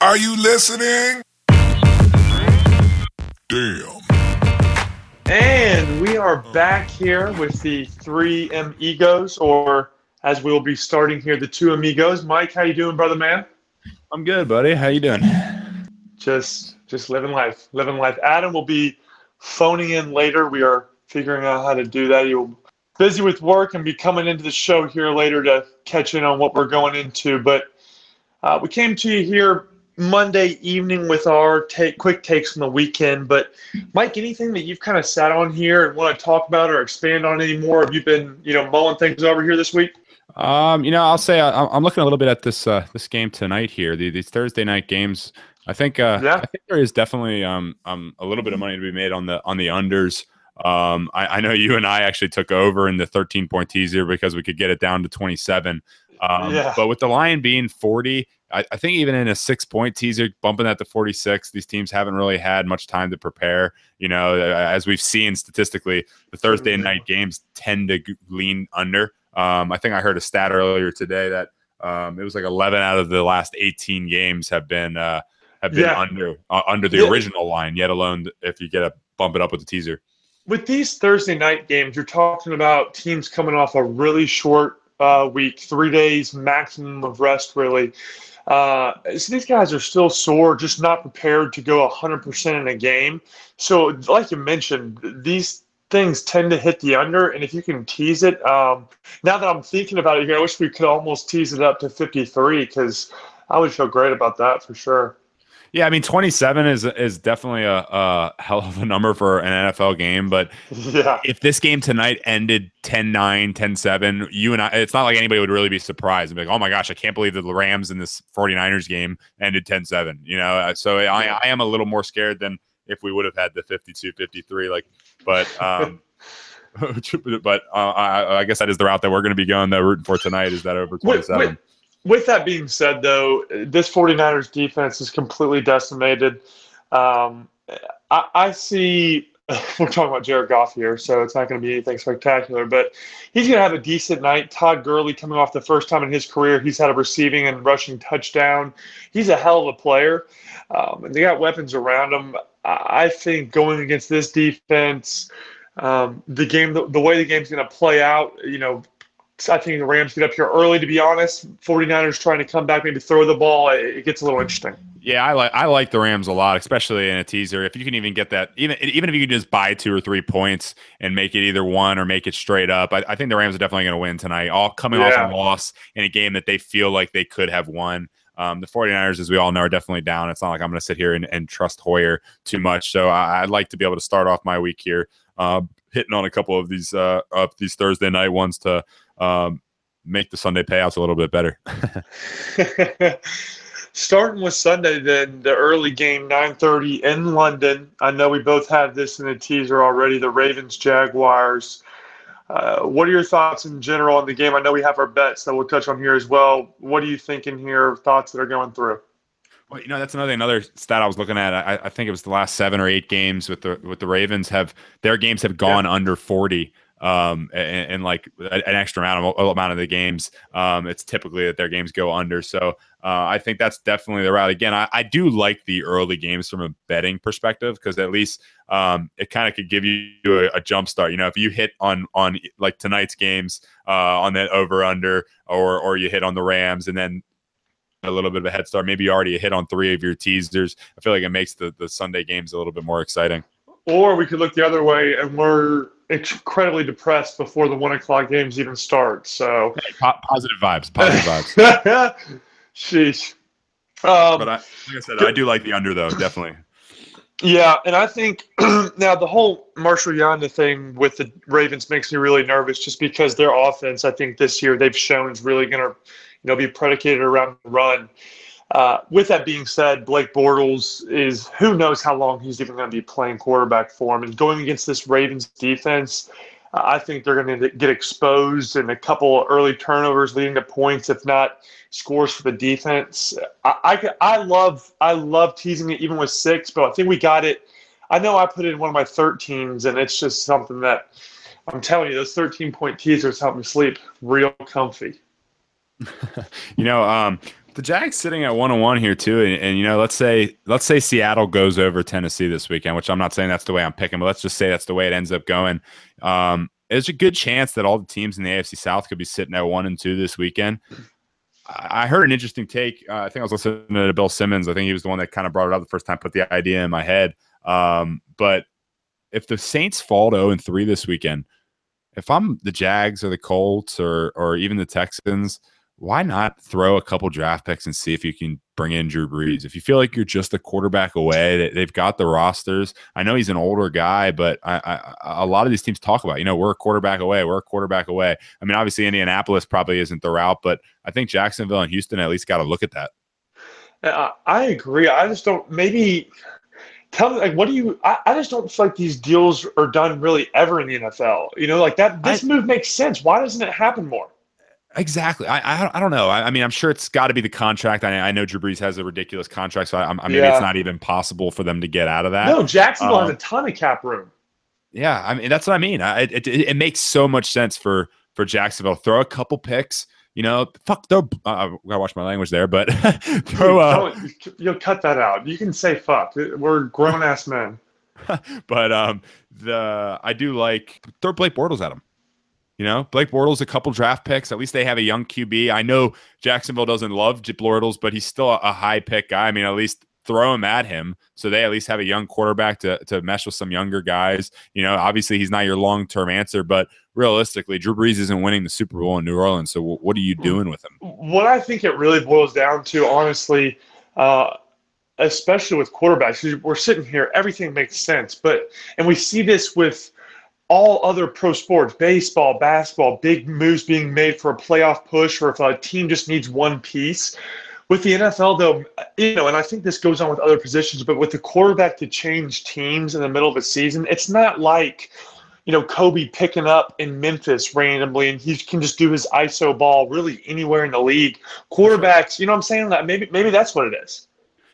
Are you listening? Damn. And we are back here with the three amigos, or as we'll be starting here, the two amigos. Mike, how you doing, brother man? I'm good, buddy. How you doing? Just just living life. Living life. Adam will be phoning in later. We are figuring out how to do that. He'll busy with work and be coming into the show here later to catch in on what we're going into. But uh, we came to you here Monday evening with our take, quick takes from the weekend. But Mike, anything that you've kind of sat on here and want to talk about or expand on anymore? Have you been, you know, mulling things over here this week? Um, you know, I'll say I, am looking a little bit at this uh, this game tonight here. The, these Thursday night games. I think uh, yeah. I think there is definitely um, um a little bit of money to be made on the on the unders. Um, I, I, know you and I actually took over in the 13 point teaser because we could get it down to 27. Um, yeah. But with the line being 40, I, I, think even in a six point teaser, bumping that to 46, these teams haven't really had much time to prepare. You know, as we've seen statistically, the Thursday night games tend to lean under. Um, I think I heard a stat earlier today that um, it was like 11 out of the last 18 games have been uh, have been yeah. under uh, under the yeah. original line. Yet alone, if you get a bump it up with the teaser with these Thursday night games, you're talking about teams coming off a really short uh, week, three days maximum of rest, really. Uh, so these guys are still sore, just not prepared to go 100% in a game. So, like you mentioned, these things tend to hit the under, and if you can tease it, um, now that I'm thinking about it here, I wish we could almost tease it up to 53 because I would feel great about that for sure. Yeah, I mean, 27 is is definitely a, a, hell of a number for an NFL game. But yeah. if this game tonight ended 10 9, 10 7, you and I, it's not like anybody would really be surprised and be like, oh my gosh, I can't believe that the Rams in this 49ers game ended 10 7. You know, uh, so I, I am a little more scared than if we would have had the 52 53. Like, but, um, but uh, I, I, guess that is the route that we're going to be going, though, rooting for tonight is that over 27. Wait, wait with that being said, though, this 49ers defense is completely decimated. Um, I, I, see, we're talking about Jared Goff here, so it's not going to be anything spectacular, but he's going to have a decent night. Todd Gurley coming off the first time in his career, he's had a receiving and rushing touchdown. He's a hell of a player, um, and they got weapons around him. I think going against this defense, um, the game, the, the way the game's going to play out, you know, I think the Rams get up here early, to be honest. 49ers trying to come back, maybe throw the ball. It gets a little interesting. Yeah, I like I like the Rams a lot, especially in a teaser. If you can even get that, even even if you can just buy two or three points and make it either one or make it straight up, I, I think the Rams are definitely going to win tonight. All coming yeah. off a loss in a game that they feel like they could have won. Um, the 49ers, as we all know, are definitely down. It's not like I'm going to sit here and, and, trust Hoyer too much. So I, would like to be able to start off my week here, uh, hitting on a couple of these uh, up these Thursday night ones to um, make the Sunday payouts a little bit better. Starting with Sunday, then the early game, 9:30 in London. I know we both have this in the teaser already. The Ravens Jaguars. Uh, what are your thoughts in general on the game? I know we have our bets that we'll touch on here as well. What are you thinking here? Thoughts that are going through? Well, you know that's another another stat I was looking at. I, I think it was the last seven or eight games with the with the Ravens have their games have gone yeah. under forty um, and, and, like an extra amount of amount of the games, um, it's typically that their games go under. So uh, I think that's definitely the route. Again, I, I do like the early games from a betting perspective because at least um, it kind of could give you a, a, jump start. You know, if you hit on on like tonight's games uh, on that over under, or or you hit on the Rams, and then a little bit of a head start. Maybe you already hit on three of your teasers. I feel like it makes the the Sunday games a little bit more exciting. Or we could look the other way, and we're incredibly depressed before the one o'clock games even start. So hey, po- positive vibes, positive vibes. Sheesh. Um, but I, like I said, I do like the under though, definitely. Yeah, and I think now the whole Marshal Yanda thing with the Ravens makes me really nervous, just because their offense, I think this year they've shown is really going to, know, be predicated around the run. Uh, with that being said, Blake Bortles is who knows how long he's even going to be playing quarterback for him. And going against this Ravens defense, uh, I think they're going to get exposed and a couple early turnovers leading to points, if not scores for the defense. I, I, I love I love teasing it even with six, but I think we got it. I know I put it in one of my 13s, and it's just something that I'm telling you, those 13 point teasers help me sleep real comfy. you know, um, the Jags sitting at one on one here too, and, and, you know, let's say let's say Seattle goes over Tennessee this weekend, which I'm not saying that's the way I'm picking, but let's just say that's the way it ends up going. Um, there's a good chance that all the teams in the AFC South could be sitting at one and two this weekend. I heard an interesting take. Uh, I think I was listening to Bill Simmons. I think he was the one that kind of brought it up the first time, put the idea in my head. Um, but if the Saints fall to 0 and 3 this weekend, if I'm the Jags or the Colts or or even the Texans, why not throw a couple draft picks and see if you can bring in Drew Brees? If you feel like you're just a quarterback away, they've got the rosters. I know he's an older guy, but I, I, a lot of these teams talk about, you know, we're a quarterback away, we're a quarterback away. I mean, obviously Indianapolis probably isn't the route, but I think Jacksonville and Houston at least got to look at that. Uh, I agree. I just don't. Maybe tell me like what do you I, I, just don't feel like these deals are done really ever in the NFL. You know, like that this I, move makes sense. Why doesn't it happen more? Exactly. I, I, I don't know. I, I, mean, I'm sure it's got to be the contract. I, I know Drew Brees has a ridiculous contract, so I, I maybe yeah. it's not even possible for them to get out of that. No, Jacksonville um, has a ton of cap room. Yeah, I mean that's what I mean. It, it, it makes so much sense for for Jacksonville. Throw a couple picks. You know, fuck. Throw. Uh, I gotta watch my language there, but throw. Uh, you'll cut that out. You can say fuck. We're grown ass men. but um, the I do like throw Blake Bortles at him. You know, Blake Bortles, a couple draft picks. At least they have a young QB. I know Jacksonville doesn't love Bortles, but he's still a, high pick guy. I mean, at least throw him at him so they at least have a young quarterback to, to mesh with some younger guys. You know, obviously he's not your long term answer, but realistically, Drew Brees isn't winning the Super Bowl in New Orleans. So what are you doing with him? What I think it really boils down to, honestly, uh, especially with quarterbacks, we're sitting here, everything makes sense, but and we see this with all other pro sports, baseball, basketball, big moves being made for a playoff push or if a team just needs one piece. With the NFL, though, you know, and I think this goes on with other positions, but with the quarterback to change teams in the middle of a season, it's not like, you know, Kobe picking up in Memphis randomly and he can just do his ISO ball really anywhere in the league. Quarterbacks, you know what I'm saying? Maybe maybe that's what it is.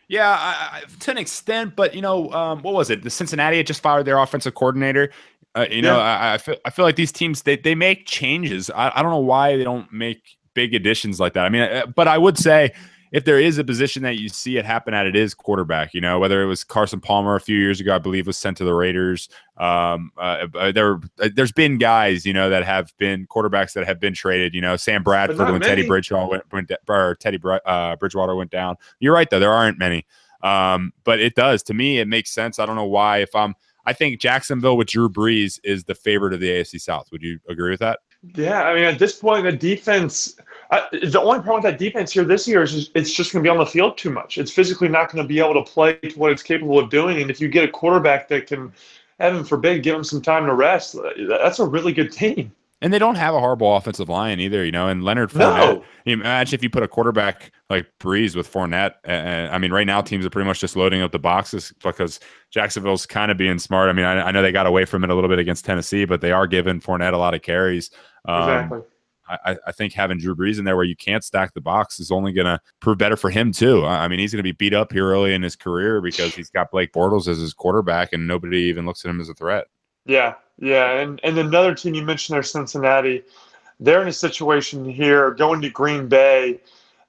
Yeah, I, to an extent, but you know, um, what was it? The Cincinnati had just fired their offensive coordinator. Uh, you know, I, I, feel I feel like these teams they they make changes. I, I don't know why they don't make big additions like that. I mean, uh, but I would say if there is a position that you see it happen at, it is quarterback. You know, whether it was Carson Palmer a few years ago, I believe was sent to the Raiders. Um, uh, uh there, there's been guys, you know, that have been quarterbacks that have been traded. You know, Sam Bradford when many. Teddy Bridgewater went, went or Teddy uh, Bridgewater went down. You're right though, there aren't many. Um, but it does to me. It makes sense. I don't know why. If I'm I think Jacksonville with Drew Brees is the favorite of the AFC South. Would you agree with that? Yeah, I mean, at this point, the defense. Uh, the only problem with that defense here this year is it's just going to be on the field too much. It's physically not going to be able to play to what it's capable of doing. And if you get a quarterback that can, heaven forbid, give him some time to rest, that's a really good team. And they don't have a horrible offensive line either, you know. And Leonard Fournette. No. Imagine if you put a quarterback like Brees with Fournette. Uh, I mean, right now teams are pretty much just loading up the boxes because Jacksonville's kind of being smart. I mean, I, I, know they got away from it a little bit against Tennessee, but they are giving Fournette a lot of carries. Um, exactly. I, I, think having Drew Brees in there where you can't stack the box is only going to prove better for him too. I mean, he's going to be beat up here early in his career because he's got Blake Bortles as his quarterback, and nobody even looks at him as a threat. Yeah, yeah, and and another team you mentioned there, Cincinnati. They're in a situation here going to Green Bay.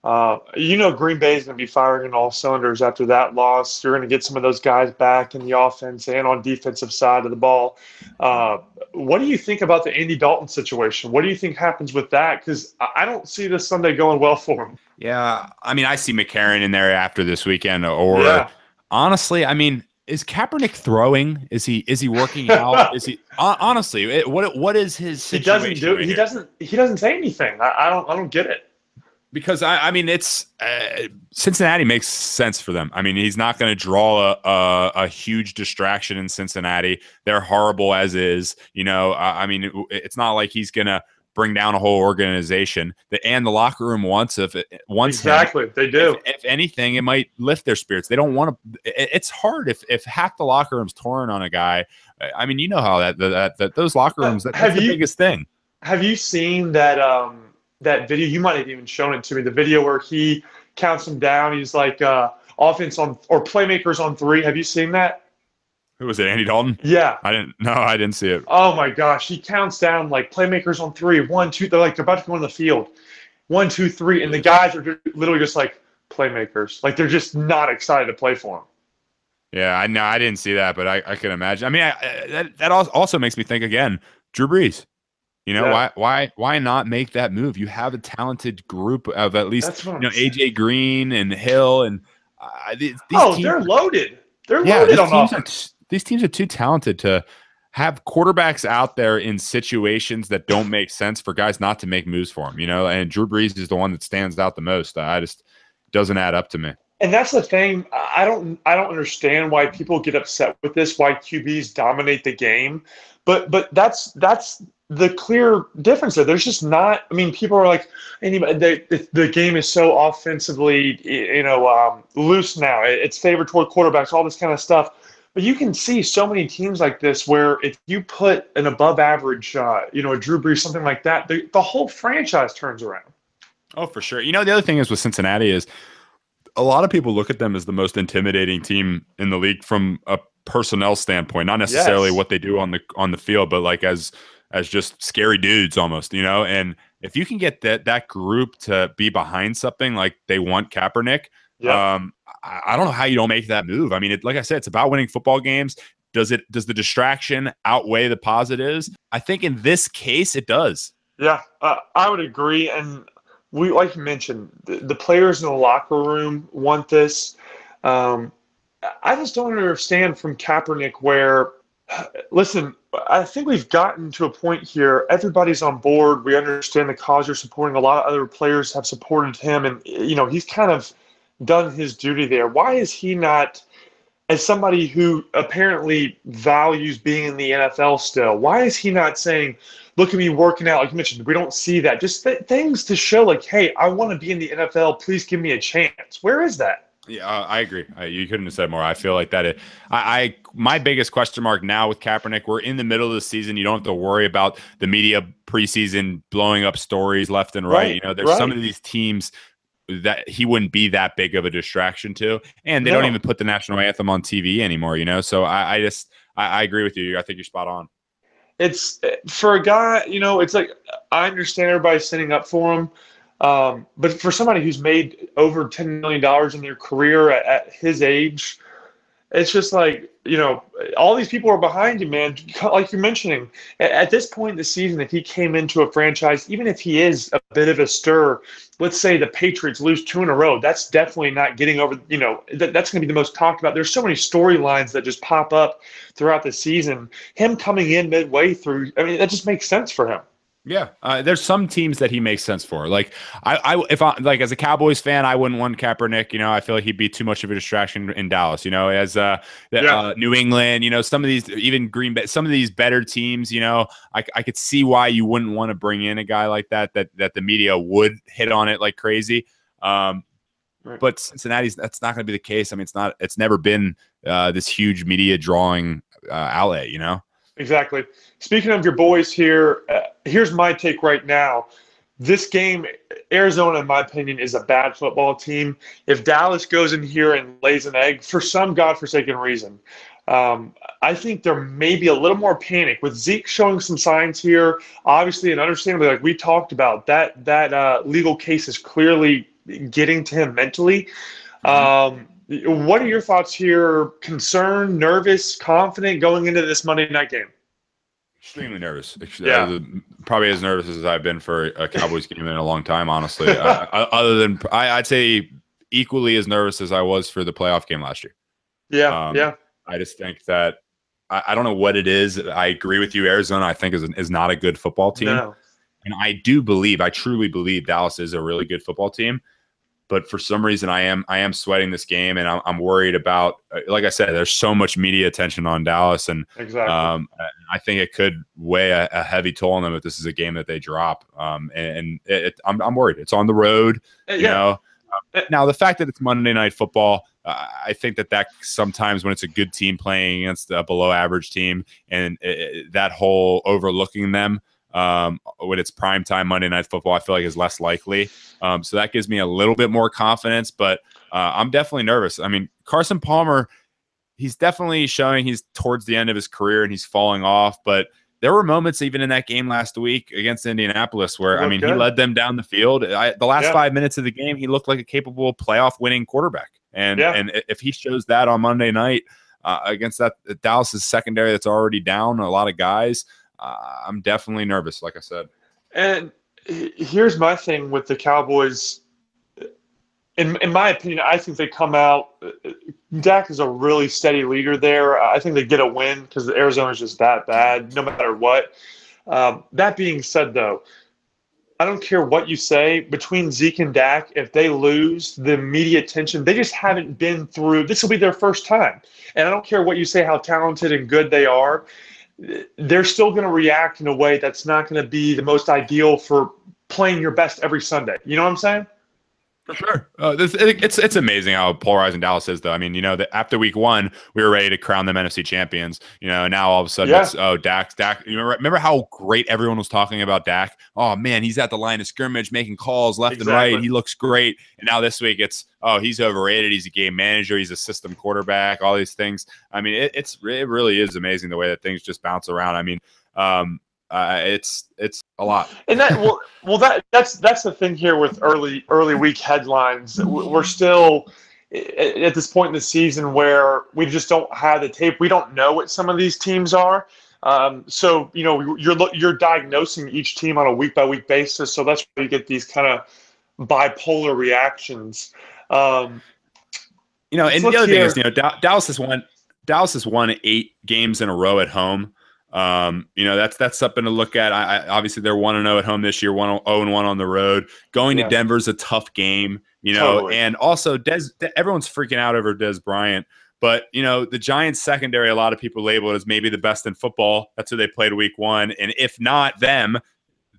Uh, you know, Green Bay is going to be firing in all cylinders after that loss. You're going to get some of those guys back in the offense and on defensive side of the ball. Uh, what do you think about the Andy Dalton situation? What do you think happens with that? Because I don't see this Sunday going well for him. Yeah, I mean, I see McCarron in there after this weekend, or yeah. honestly, I mean, is Kaepernick throwing? Is he is he working out? is he honestly? It, what what is his situation? He doesn't do. Right he here? doesn't. He doesn't say anything. I, I, don't. I don't get it. Because I, I mean, it's uh, Cincinnati makes sense for them. I mean, he's not going to draw a, a, a huge distraction in Cincinnati. They're horrible as is. You know, I mean, it's not like he's going to bring down a whole organization. And the locker room wants if it wants exactly him, they do. If, if, anything, it might lift their spirits. They don't want to. It, it's hard if if half the locker room's torn on a guy. I mean, you know how that that, that those locker rooms that, that's you, the biggest thing. Have you seen that um that video? You might have even shown it to me. The video where he counts them down. He's like uh offense on or playmakers on three. Have you seen that? Who was it? Andy Dalton? Yeah. I didn't. No, I didn't see it. Oh my gosh, he counts down like playmakers on three, one, two. They're like they're about to go on the field, one, two, three, and the guys are literally just like playmakers. Like they're just not excited to play for him. Yeah, I know. I didn't see that, but I, I can imagine. I mean, I, I, that that also makes me think again. Drew Brees. You know yeah. why why why not make that move? You have a talented group of at least you know AJ Green and Hill and uh, these, these oh they're loaded. They're yeah, loaded on teams offense. These teams are too talented to have quarterbacks out there in situations that don't make sense for guys not to make moves for them. You know, and Drew Brees is the one that stands out the most. I just doesn't add up to me. And that's the thing. I don't I don't understand why people get upset with this. Why QBs dominate the game, but but that's that's the clear difference there. There's just not. I mean, people are like, anybody. The, the game is so offensively, you know, um, loose now. It's favored toward quarterbacks. All this kind of stuff. But you can see so many teams like this where if you put an above average, uh, you know, a Drew Brees, something like that, the, the whole franchise turns around. Oh, for sure. You know, the other thing is with Cincinnati is a lot of people look at them as the most intimidating team in the league from a personnel standpoint, not necessarily yes. what they do on the on the field, but like as as just scary dudes almost, you know. And if you can get that that group to be behind something like they want Kaepernick, yeah. um, I, I, don't know how you don't make that move. I mean, it, like I said, it's about winning football games. Does it? Does the distraction outweigh the positives? I think in this case, it does. Yeah, uh, I would agree. And we, like you mentioned, the, the players in the locker room want this. Um, I just don't understand from Kaepernick where listen, I think we've gotten to a point here. Everybody's on board. We understand the cause you're supporting. A lot of other players have supported him, and you know he's kind of done his duty there. Why is he not, as somebody who apparently values being in the NFL still? Why is he not saying, "Look at me working out"? Like you mentioned, we don't see that. Just th- things to show, like, "Hey, I want to be in the NFL. Please give me a chance." Where is that? Yeah, uh, I agree. Uh, you couldn't have said more. I feel like that. It, I, I, my biggest question mark now with Kaepernick. We're in the middle of the season. You don't have to worry about the media preseason blowing up stories left and right. right you know, there's right. some of these teams that he wouldn't be that big of a distraction to, and they no. don't even put the national anthem on TV anymore. You know, so I, I just I, I agree with you. I think you're spot on. It's for a guy. You know, it's like I understand everybody standing up for him. Um, but for somebody who's made over $10 million in their career at, at, his age, it's just like, you know, all these people are behind you, man. Like you're mentioning, at, this point in the season, if he came into a franchise, even if he is a bit of a stir, let's say the Patriots lose two in a row, that's definitely not getting over, you know, that, that's going to be the most talked about. There's so many storylines that just pop up throughout the season. Him coming in midway through, I mean, that just makes sense for him. Yeah, uh, there's some teams that he makes sense for. Like I, I, if I like as a Cowboys fan, I wouldn't want Kaepernick. You know, I feel like he'd be too much of a distraction in Dallas. You know, as uh, yeah. uh New England, you know, some of these even Green Bay, some of these better teams. You know, I, I could see why you wouldn't want to bring in a guy like that. That that the media would hit on it like crazy. Um, right. but Cincinnati's that's not going to be the case. I mean, it's not. It's never been uh, this huge media drawing uh, outlet. You know. Exactly. Speaking of your boys here, uh, here's my take right now. This game, Arizona, in my opinion, is a bad football team. If Dallas goes in here and lays an egg for some godforsaken reason, um, I think there may be a little more panic with Zeke showing some signs here. Obviously, and understandably, like we talked about, that that uh, legal case is clearly getting to him mentally. Mm-hmm. Um, what are your thoughts here? Concerned, nervous, confident going into this Monday night game? Extremely nervous. Yeah. Uh, probably as nervous as I've been for a Cowboys game in a long time, honestly. uh, other than, I, would say equally as nervous as I was for the playoff game last year. Yeah. Um, yeah. I just think that, I, I, don't know what it is. I agree with you. Arizona, I think, is, is not a good football team. No. And I do believe, I truly believe Dallas is a really good football team but for some reason I am I am sweating this game, and I'm, I'm worried about. Uh, like I said, there's so much media attention on Dallas, and exactly. um, I think it could weigh a, a, heavy toll on them if this is a game that they drop. Um, and, and it, I'm I'm worried. It's on the road, uh, you yeah. know. Uh, now the fact that it's Monday Night Football, uh, I think that that sometimes when it's a good team playing against a below average team, and it, that whole overlooking them um, when it's prime time Monday Night Football, I feel like is less likely. Um, so that gives me a little bit more confidence, but uh, I'm definitely nervous. I mean, Carson Palmer, he's definitely showing he's towards the end of his career and he's falling off, but there were moments even in that game last week against Indianapolis where I mean good. he led them down the field. I, the last yeah. five minutes of the game, he looked like a capable playoff winning quarterback. And yeah. and if he shows that on Monday night uh, against that Dallas's secondary that's already down a lot of guys, I'm definitely nervous. Like I said, and here's my thing with the Cowboys. In, in my opinion, I think they come out. Dak is a really steady leader there. I think they get a win because Arizona is just that bad, no matter what. Um, that being said, though, I don't care what you say between Zeke and Dak. If they lose, the media attention, they just haven't been through. This will be their first time, and I don't care what you say, how talented and good they are they're still going to react in a way that's not going to be the most ideal for playing your best every Sunday. You know what I'm saying? For sure. Uh, this, it, it's it's amazing how polarizing Dallas is, though. I mean, you know, the, after week one, we were ready to crown them NFC champions. You know, now all of a sudden yeah. it's oh Dak, Dak. You remember, remember how great everyone was talking about Dak? Oh man, he's at the line of scrimmage making calls left exactly. and right. He looks great. And now this week it's oh he's overrated. He's a game manager. He's a system quarterback. All these things. I mean, it, it's it really is amazing the way that things just bounce around. I mean, um, uh, it's it's a lot. And that well, well that that's that's the thing here with early early week headlines. We're still at this point in the season where we just don't have the tape. We don't know what some of these teams are. Um, so you know you're you're diagnosing each team on a week by week basis. So that's where you get these kind of bipolar reactions. Um, you know, and the other thing is, you know, Dallas has won Dallas has won eight games in a row at home. Um, you know, that's that's something to look at. I, I obviously they're one and zero oh at home this year, one zero oh and one on the road. Going to Denver is a tough game, you know, totally. and also Des, everyone's freaking out over Dez Bryant. But you know, the Giants secondary, a lot of people label it as maybe the best in football. That's who they played week one, and if not them,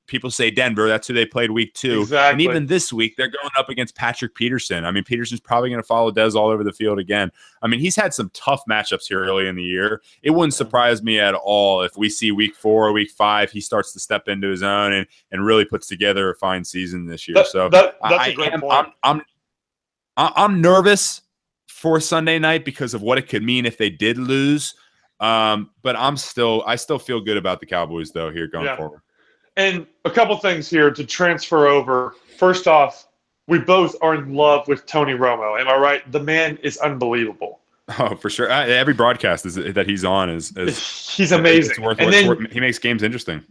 people say Denver. That's who they played week two. Exactly. And even this week, they're going up against Patrick Peterson. I mean, Peterson's probably going to follow Dez all over the field again. I mean, he's had some tough matchups here early in the year. It wouldn't surprise me at all if we see week four or week five, he starts to step into his own and, and really puts together a fine season this year. That, so that, that's I, a great am, point. I'm, I'm, I'm nervous for Sunday night because of what it could mean if they did lose. Um, but I'm still, I still feel good about the Cowboys though here going yeah. forward. And a couple things here to transfer over. First off, we both are in love with Tony Romo. Am I right? The man is unbelievable. Oh, for sure. Every broadcast is, that he's on is, is he's amazing. Worth, and then, worth, he makes games interesting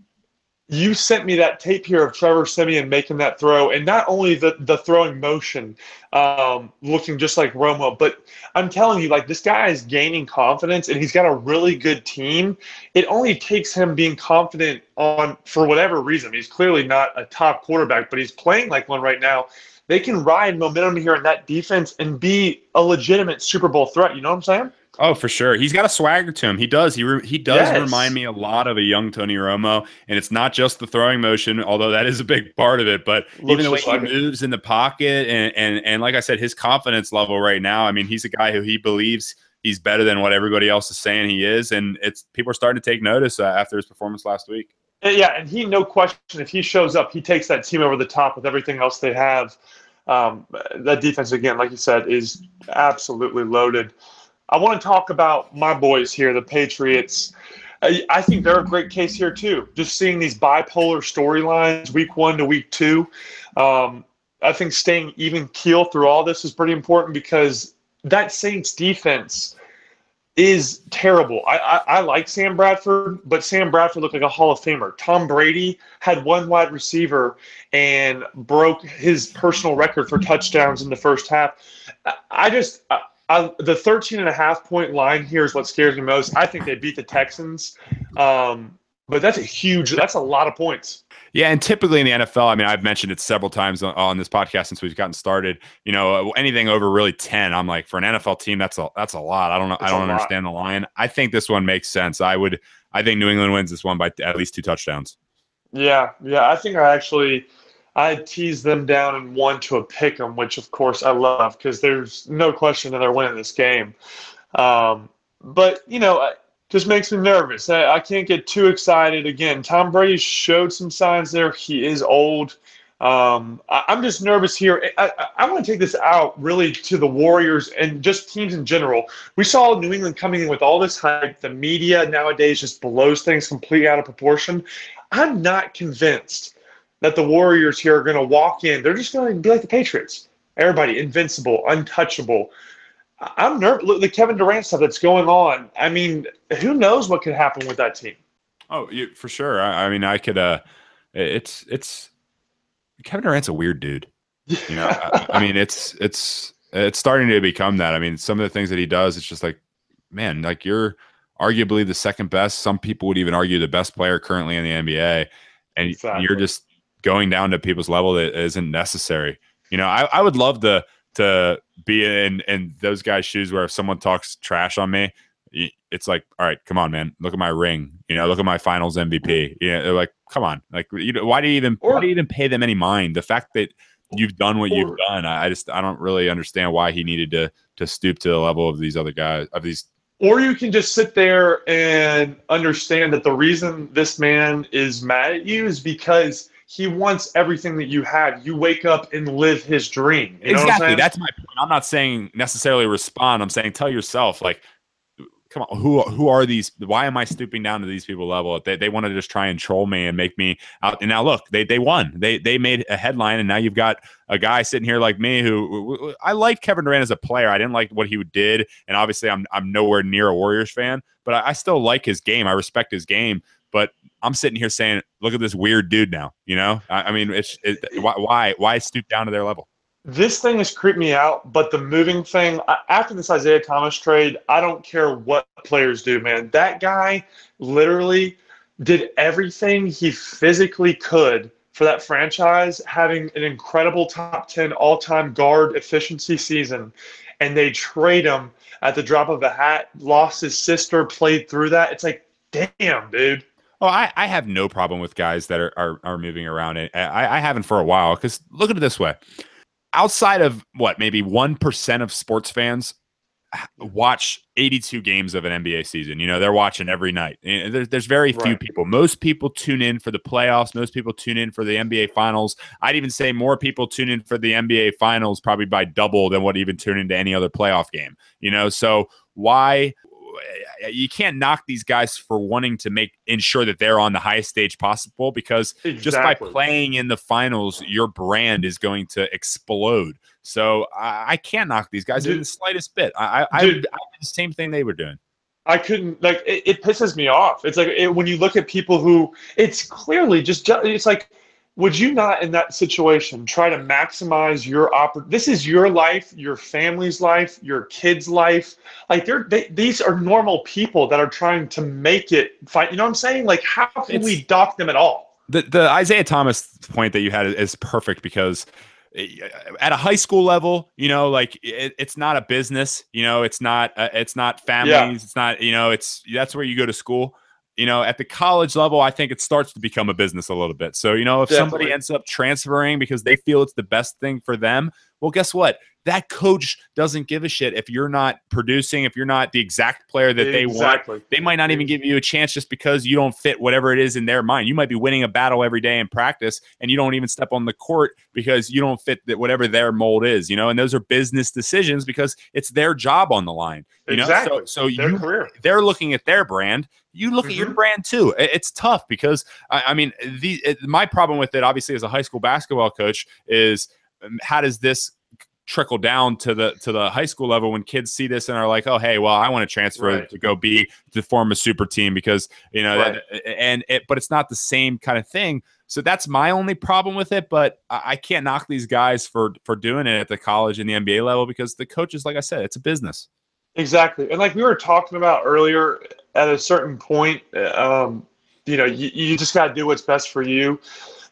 you sent me that tape here of Trevor Siemian making that throw, and not only the the throwing motion, um, looking just like Romo, but I'm telling you, like this guy is gaining confidence, and he's got a really good team. It only takes him being confident on for whatever reason. He's clearly not a top quarterback, but he's playing like one right now. They can ride momentum here in that defense and be a legitimate Super Bowl threat. You know what I'm saying? Oh, for sure. He's got a swagger to him. He does. He re- he does yes. remind me a lot of a young Tony Romo, and it's not just the throwing motion, although that is a big part of it. But Looks even the way he moves in the pocket, and and and like I said, his confidence level right now. I mean, he's a guy who he believes he's better than what everybody else is saying he is, and it's people are starting to take notice uh, after his performance last week. Yeah, and he no question if he shows up, he takes that team over the top with everything else they have. Um, that defense again, like you said, is absolutely loaded. I want to talk about my boys here, the Patriots. I think they're a great case here too. Just seeing these bipolar storylines, week one to week two. Um, I think staying even keel through all this is pretty important because that Saints defense is terrible. I, I, I, like Sam Bradford, but Sam Bradford looked like a Hall of Famer. Tom Brady had one wide receiver and broke his personal record for touchdowns in the first half. I just I, the 13 and a half point line here is what scares me most. I think they beat the Texans. Um, but that's a huge, that's a lot of points. Yeah, and typically in the NFL, I mean, I've mentioned it several times on, on this podcast since we've gotten started. You know, anything over really ten, I'm like, for an NFL team, that's a that's a lot. I don't know, it's I don't understand the line. I think this one makes sense. I would, I think New England wins this one by at least two touchdowns. Yeah, yeah, I think I actually I teased them down and won to a pick 'em, which of course I love because there's no question that they're winning this game. Um, but you know, it just makes me nervous. I, I, can't get too excited. Again, Tom Brady showed some signs there. He is old. Um, I, am just nervous here. I, I, I want to take this out really to the Warriors and just teams in general. We saw New England coming in with all this hype. The media nowadays just blows things completely out of proportion. I'm not convinced that the Warriors here are going to walk in. They're just going to be like the Patriots. Everybody invincible, untouchable. I'm nervous. The Kevin Durant stuff that's going on. I mean, who knows what could happen with that team? Oh, you, for sure. I, I, mean, I could. uh It's it's Kevin Durant's a weird dude. You know, I, I, mean, it's it's it's starting to become that. I mean, some of the things that he does, it's just like, man, like you're arguably the second best. Some people would even argue the best player currently in the NBA, and exactly. you're just going down to people's level that isn't necessary. You know, I, I would love to to be in in those guys' shoes where if someone talks trash on me, it's like, all right, come on, man, look at my ring. You know, look at my Finals MVP. Yeah, they're like, come on, like, you know, why do you even or, why do you even pay them any mind? The fact that you've done what or, you've done, I just I don't really understand why he needed to to stoop to the level of these other guys of these. Or you can just sit there and understand that the reason this man is mad at you is because he wants everything that you have. You wake up and live his dream. You exactly. That's my point. I'm not saying necessarily respond. I'm saying tell yourself, like, come on, who who are these? Why am I stooping down to these people level? They, they want to just try and troll me and make me out. And now look, they they won. They they made a headline, and now you've got a guy sitting here like me who I like Kevin Durant as a player. I didn't like what he did, and obviously I'm I'm nowhere near a Warriors fan, but I, I still like his game. I respect his game. But I'm sitting here saying, look at this weird dude now. You know, I, I mean, it's it, why why stoop down to their level? This thing has creeped me out, but the moving thing after this Isaiah Thomas trade, I don't care what players do, man. That guy literally did everything he physically could for that franchise, having an incredible top 10 all time guard efficiency season. And they trade him at the drop of a hat, lost his sister, played through that. It's like, damn, dude. Oh, I, I have no problem with guys that are are, are moving around. and uh, I, I haven't for a while because look at it this way: outside of what maybe one percent of sports fans watch 82 games of an NBA season. You know, they're watching every night. Eh, eh, there's, there's very few people. Most people tune in for the playoffs. Most people tune in for the NBA finals. I'd even say more people tune in for the NBA finals probably by double than what even tune into any other playoff game. You know, so why Uh, you can't knock these guys for wanting to make ensure that they're on the highest stage possible because exactly. just by playing in the finals, your brand is going to explode. So I, I can't knock these guys in the slightest bit. I, I, I, did the same thing they were doing. I couldn't like it, it pisses me off. It's like it, when you look at people who it's clearly just it's like would you not in that situation try to maximize your oppor- this is your life your family's life your kids life? Like they're they, these are normal people that are trying to make it fight you know what i'm saying? Like how can it's, we dock them at all? The the isaiah thomas point that you had is perfect because eh, at a high school level you know like it, it's not a business you know it's not uh, it's not families yeah. it's not you know it's that's where you go to school you know, at the college level, I think it starts to become a business a little bit. So, you know, if Definitely. somebody ends up transferring because they feel it's the best thing for them, well, guess what? That coach doesn't give a shit if you're not producing, if you're not the exact player that they want. They might not even give you a chance just because you don't fit whatever it is in their mind. You might be winning a battle every day in practice and you don't even step on the court because you don't fit that whatever their mold is, you know, and those are business decisions because it's their job on the line. You exactly. know, so, so their you career. they're looking at their brand. You look mm-hmm. at your mm-hmm. brand too. It's tough because I, I mean, the my problem with it, obviously, as a high school basketball coach, is um, how does this trickle down to the to the high school level when kids see this and are like, oh hey, well I want to transfer right. to go be to form a super team because you know right. that, and it, but it's not the same kind of thing. So that's my only problem with it. But I can't knock these guys for for doing it at the college and the NBA level because the coaches, like I said, it's a business. Exactly, and like we were talking about earlier, at a certain point, um, you know, you, you just got to do what's best for you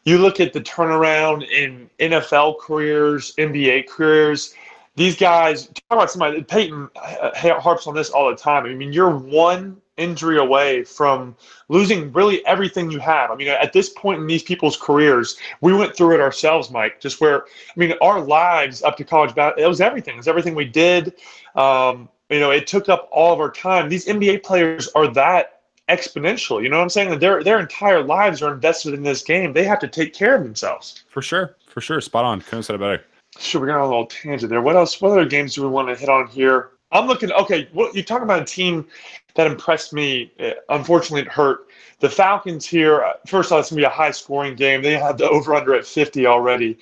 you look at the turnaround in NFL careers, NBA careers. These guys, talk about somebody, Peyton uh, harps on this all the time. I mean, you're one injury away from losing really everything you have. I mean, at this point in these people's careers, we went through it ourselves, Mike, just where, I mean, our lives up to college, it was everything. It was everything we did. Um, you know, it took up all of our time. These NBA players are that exponentially. You know what I'm saying? Their their entire lives are invested in this game. They have to take care of themselves. For sure, for sure, spot on. Couldn't have said it better. Sure, we got a little tangent there. What else? What other games do we want to hit on here? I'm looking. Okay, well, you're talking about a team that impressed me. Uh, unfortunately, it hurt. The Falcons here. Uh, first off, it's gonna be a high scoring game. They had the over under at 50 already.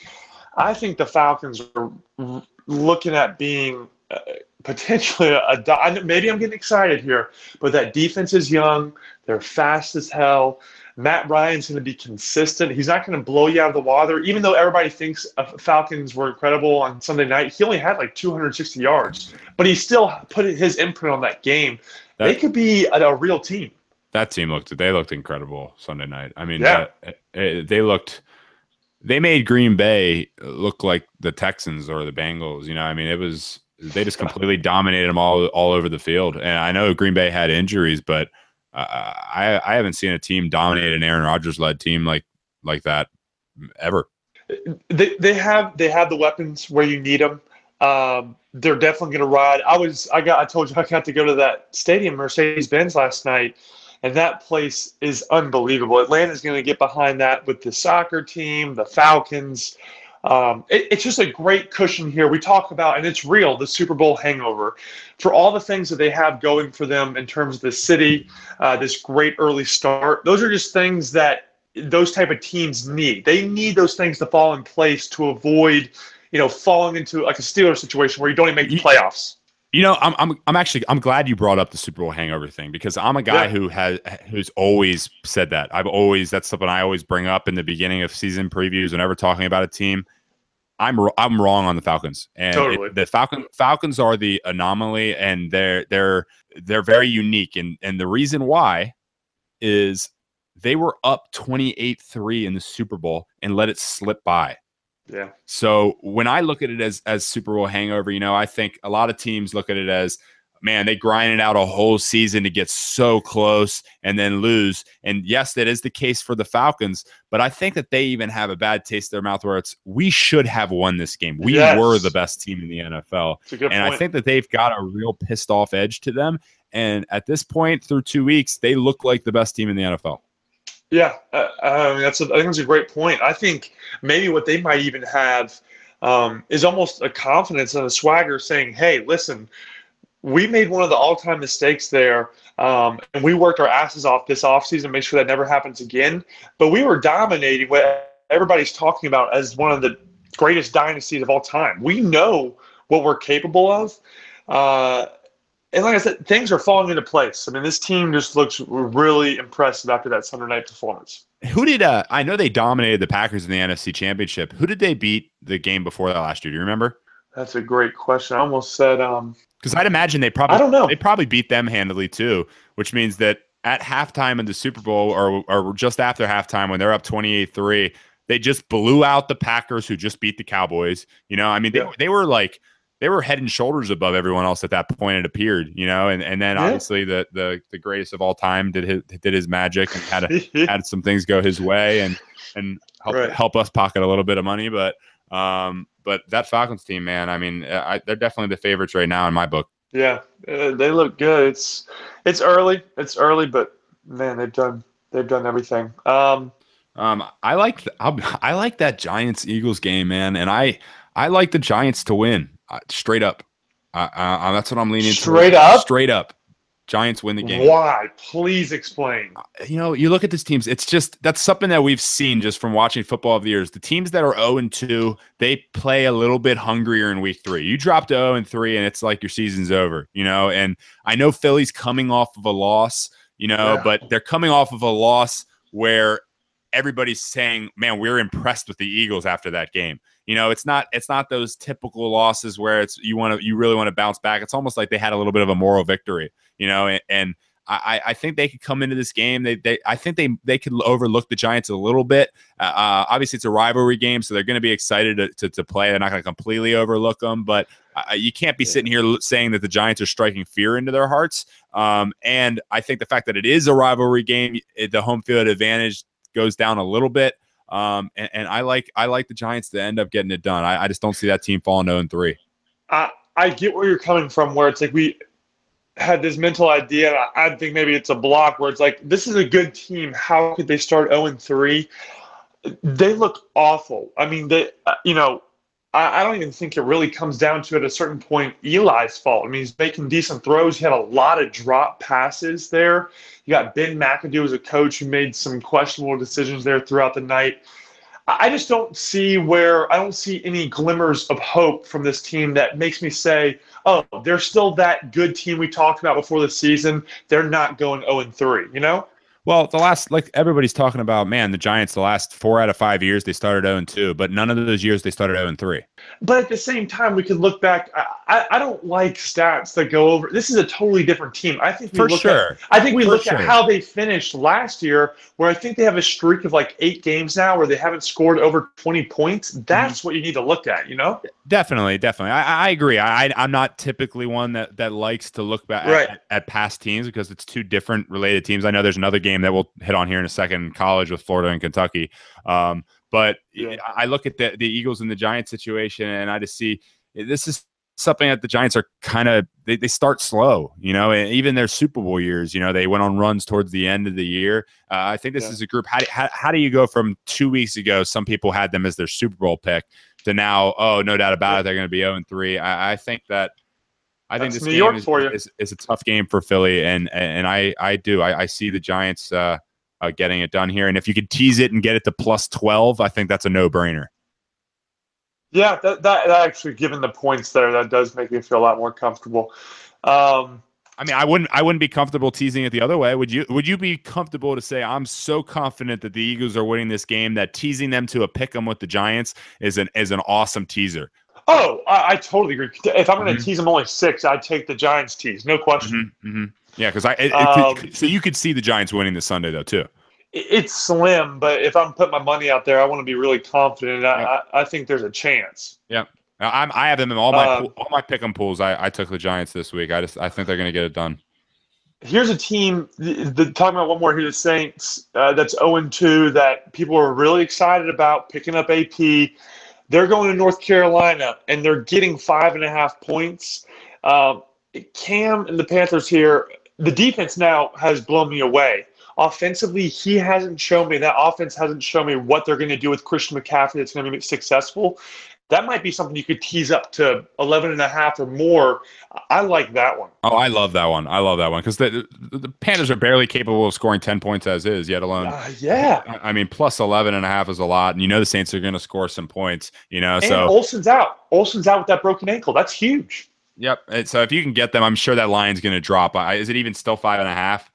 I think the Falcons are looking at being uh, potentially a, a. Maybe I'm getting excited here, but that defense is young. They're fast as hell. Matt Ryan's going to be consistent. He's not going to blow you out of the water. Even though everybody thinks Falcons were incredible on Sunday night, he only had like 260 yards, but he still put his imprint on that game. That, they could be a, a, real team. That team looked they looked incredible Sunday night. I mean, yeah. That, eh, they looked they made Green Bay look like the Texans or the Bengals. You know, I mean, it was they just completely dominated them all all over the field. And I know Green Bay had injuries, but – I I haven't seen a team dominate an Aaron Rodgers led team like like that ever. They they have they have the weapons where you need them. Um, they're definitely going to ride. I was I got I told you I got to go to that stadium Mercedes Benz last night, and that place is unbelievable. Atlanta's going to get behind that with the soccer team, the Falcons. Um, it, it's just a great cushion here. We talk about, and it's real, the Super Bowl hangover. For all the things that they have going for them in terms of the city, uh, this great early start, those are just things that those type of teams need. They need those things to fall in place to avoid, you know, falling into like a Steelers situation where you don't even make the playoffs. You know, I'm I'm I'm actually I'm glad you brought up the Super Bowl hangover thing because I'm a guy yeah. who has who's always said that. I've always that's something I always bring up in the beginning of season previews whenever talking about a team. I'm I'm wrong on the Falcons, and totally. it, the Falcon Falcons are the anomaly, and they're they're they're very unique, and and the reason why is they were up 28-3 in the Super Bowl and let it slip by. Yeah. So when I look at it as as Super Bowl hangover, you know, I think a lot of teams look at it as man, they grinded out a whole season to get so close and then lose. And yes, that is the case for the Falcons, but I think that they even have a bad taste in their mouth where it's we should have won this game. We yes. were the best team in the NFL. And point. I think that they've got a real pissed off edge to them. And at this point, through two weeks, they look like the best team in the NFL. Yeah, uh, I mean, that's a, I think that's a great point. I think maybe what they might even have um, is almost a confidence and a swagger saying, "Hey, listen, we made one of the all-time mistakes there, um, and we worked our asses off this offseason to make sure that never happens again. But we were dominating what everybody's talking about as one of the greatest dynasties of all time. We know what we're capable of." Uh, and like I said, things are falling into place. I mean, this team just looks really impressive after that Sunday night performance. Who did uh I know they dominated the Packers in the NFC Championship. Who did they beat the game before that last year? Do you remember? That's a great question. I almost said um because I'd imagine they probably I don't know. They probably beat them handily too, which means that at halftime in the Super Bowl or or just after halftime when they're up 28-3, they just blew out the Packers who just beat the Cowboys. You know, I mean, they, yeah. they were like they were head and shoulders above everyone else at that point. It appeared, you know, and and then yeah. obviously the the the greatest of all time did his did his magic and had a, had some things go his way and and help right. help us pocket a little bit of money, but um but that Falcons team, man, I mean, I, they're definitely the favorites right now in my book. Yeah, uh, they look good. It's it's early, it's early, but man, they've done they've done everything. Um, um, I like I like that Giants Eagles game, man, and I I like the Giants to win. Uh, straight up. Uh, that's what I'm leaning straight towards. up. Straight up. Giants win the game. Why? Please explain. Uh, you know, you look at this teams. It's just that's something that we've seen just from watching football of the years. The teams that are 0 and 2, they play a little bit hungrier in week three. You dropped 0 and 3, and it's like your season's over. You know, and I know Philly's coming off of a loss. You know, yeah. but they're coming off of a loss where everybody's saying, "Man, we're impressed with the Eagles after that game." You know, it's not it's not those typical losses where it's you want to you really want to bounce back. It's almost like they had a little bit of a moral victory. You know, and, and I, I think they could come into this game. They, they I think they they could overlook the Giants a little bit. Uh, uh obviously, it's a rivalry game, so they're going to be excited to, to, to, play. They're not going to completely overlook them, but uh, you can't be sitting here saying that the Giants are striking fear into their hearts. Um, and I think the fact that it is a rivalry game, the home field advantage goes down a little bit. Um, and, and, I like I like the Giants to end up getting it done. I, I just don't see that team falling 0 and 3. I, I get where you're coming from, where it's like we had this mental idea. I think maybe it's a block where it's like, this is a good team. How could they start 0 3? They look awful. I mean, they, uh, you know, I, don't even think it really comes down to at a certain point Eli's fault. I mean, he's making decent throws. He had a lot of drop passes there. You got Ben McAdoo as a coach who made some questionable decisions there throughout the night. I just don't see where I don't see any glimmers of hope from this team that makes me say, oh, they're still that good team we talked about before the season. They're not going 0 3, you know? Well, the last, like everybody's talking about, man, the Giants, the last four out of five years, they started 0 2, but none of those years they started 0 3. But at the same time, we could look back. I, I don't like stats that go over. This is a totally different team. I think we For look sure. At, I think we For look sure. at how they finished last year, where I think they have a streak of like eight games now where they haven't scored over 20 points. That's Mm-hmm. what you need to look at, you know? Definitely, definitely. I, I agree. I, I'm not typically one that, that likes to look back Right. at, at past teams because it's two different related teams. I know there's another game that we'll hit on here in a second, college with Florida and Kentucky. Um, but Yeah. I look at the, the Eagles and the Giants situation, and I just see this is something that the Giants are kind of they, they start slow, you know, and even their Super Bowl years, you know, they went on runs towards the end of the year. Uh, I think this Yeah. is a group. How do, how, how do you go from two weeks ago? Some people had them as their Super Bowl pick to now, oh, no doubt about it, they're going to be 0 and 3. I, I think that. I think this New game York is, for you. is, is a tough game for Philly, and and I I do I, I see the Giants uh, uh, getting it done here, and if you could tease it and get it to plus twelve, I think that's a no brainer. Yeah, that, that, that actually, given the points there, that does make me feel a lot more comfortable. Um, I mean, I wouldn't I wouldn't be comfortable teasing it the other way. Would you? Would you be comfortable to say I'm so confident that the Eagles are winning this game that teasing them to a pick 'em with the Giants is an is an awesome teaser. Oh, I, I totally agree. If I'm going to Mhm. tease them only six, I'd take the Giants tease, no question. Mm-hmm, Yeah, because I it, Um, so you could see the Giants winning this Sunday though too. It's slim, but if I'm putting my money out there, I want to be really confident. I, Yeah. I, I think there's a chance. Now, I'm I have them in all my pool, all my pick 'em pools. I, I took the Giants this week. I just I think they're going to get it done. Here's a team, the, the, talking about one more here, the Saints, uh, that's 0 2, that people are really excited about picking up AP. They're going to North Carolina, and they're getting five and a half points. Um, Cam and the Panthers here, the defense now has blown me away. Offensively, he hasn't shown me, that offense hasn't shown me what they're going to do with Christian McCaffrey that's going to be successful. That might be something you could tease up to 11 and a half or more. I like that one. Oh, I love that one. I love that one because the, the the Panthers are barely capable of scoring ten points as is, yet alone. Uh, yeah. I I mean, plus 11 and a half is a lot. And you know the Saints are going to score some points, you know. And so, Olsen's out. Olsen's out with that broken ankle. That's huge. yep. And so if you can get them, I'm sure that line's going to drop. I, is it even still five and a half?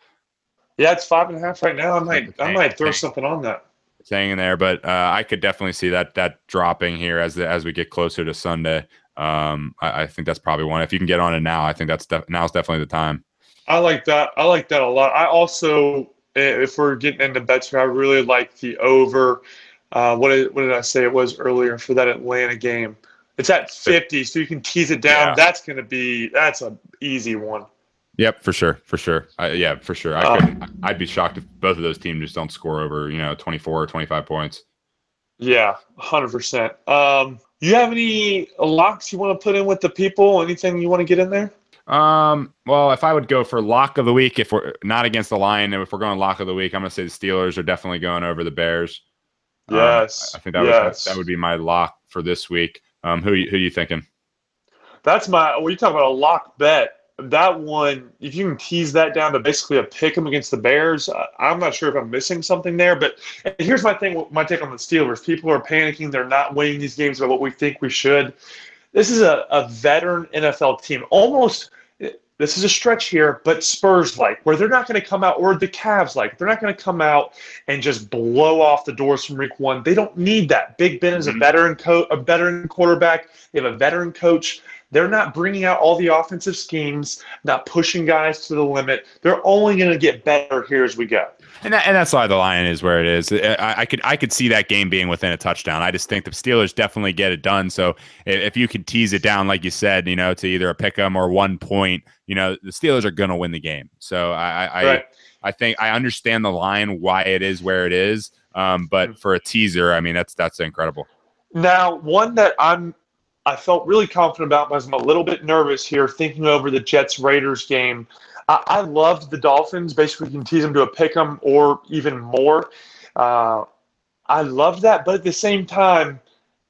Yeah, it's five and a half right now. I might, I might throw something on that. It's hanging there, but uh, I could definitely see that that dropping here as the, as we get closer to Sunday. Um, I, I think that's probably one. If you can get on it now, I think that's def- now's definitely the time. I like that. I like that a lot. I also, if we're getting into bets here, I really like the over. Uh, what did, what did I say it was earlier for that Atlanta game? It's at 50, so you can tease it down. Yeah. That's going to be, that's an easy one. Yep, for sure, for sure. I, yeah, for sure. I Uh, could, I'd be shocked if both of those teams just don't score over, you know, 24 or 25 points. Yeah, 100%. Um, you have any locks you want to put in with the people? Anything you want to get in there? Um, well, if I would go for lock of the week, if we're not against the line, if we're going lock of the week, I'm going to say the Steelers are definitely going over the Bears. Um, Yes. I think that yes. would that would be my lock for this week. Um, who who you thinking? That's my. When you talk about a lock bet, that one, if you can tease that down to basically a pick 'em against the Bears, uh, I'm not sure if I'm missing something there. But here's my thing. My take on the Steelers: people are panicking. They're not winning these games by what we think we should. This is a, a veteran NFL team. Almost. This is a stretch here, but Spurs like, where they're not going to come out, or the Cavs like, they're not going to come out and just blow off the doors from week one. They don't need that. Big Ben is a Mhm. veteran co- a veteran quarterback. They have a veteran coach. They're not bringing out all the offensive schemes, not pushing guys to the limit. They're only going to get better here as we go. And that, and that's why the line is where it is. I, I could I could see that game being within a touchdown. I just think the Steelers definitely get it done. So if, if you could tease it down, like you said, you know, to either a pick 'em or one point, you know, the Steelers are going to win the game. So I I, Right. I think I understand the line why it is where it is. Um, but for a teaser, I mean that's that's incredible. Now, one that I'm I felt really confident about, but I'm a little bit nervous here thinking over the Jets Raiders game. I, I loved the Dolphins. Basically, you can tease them to a pick 'em or even more. Uh, I loved that, but at the same time,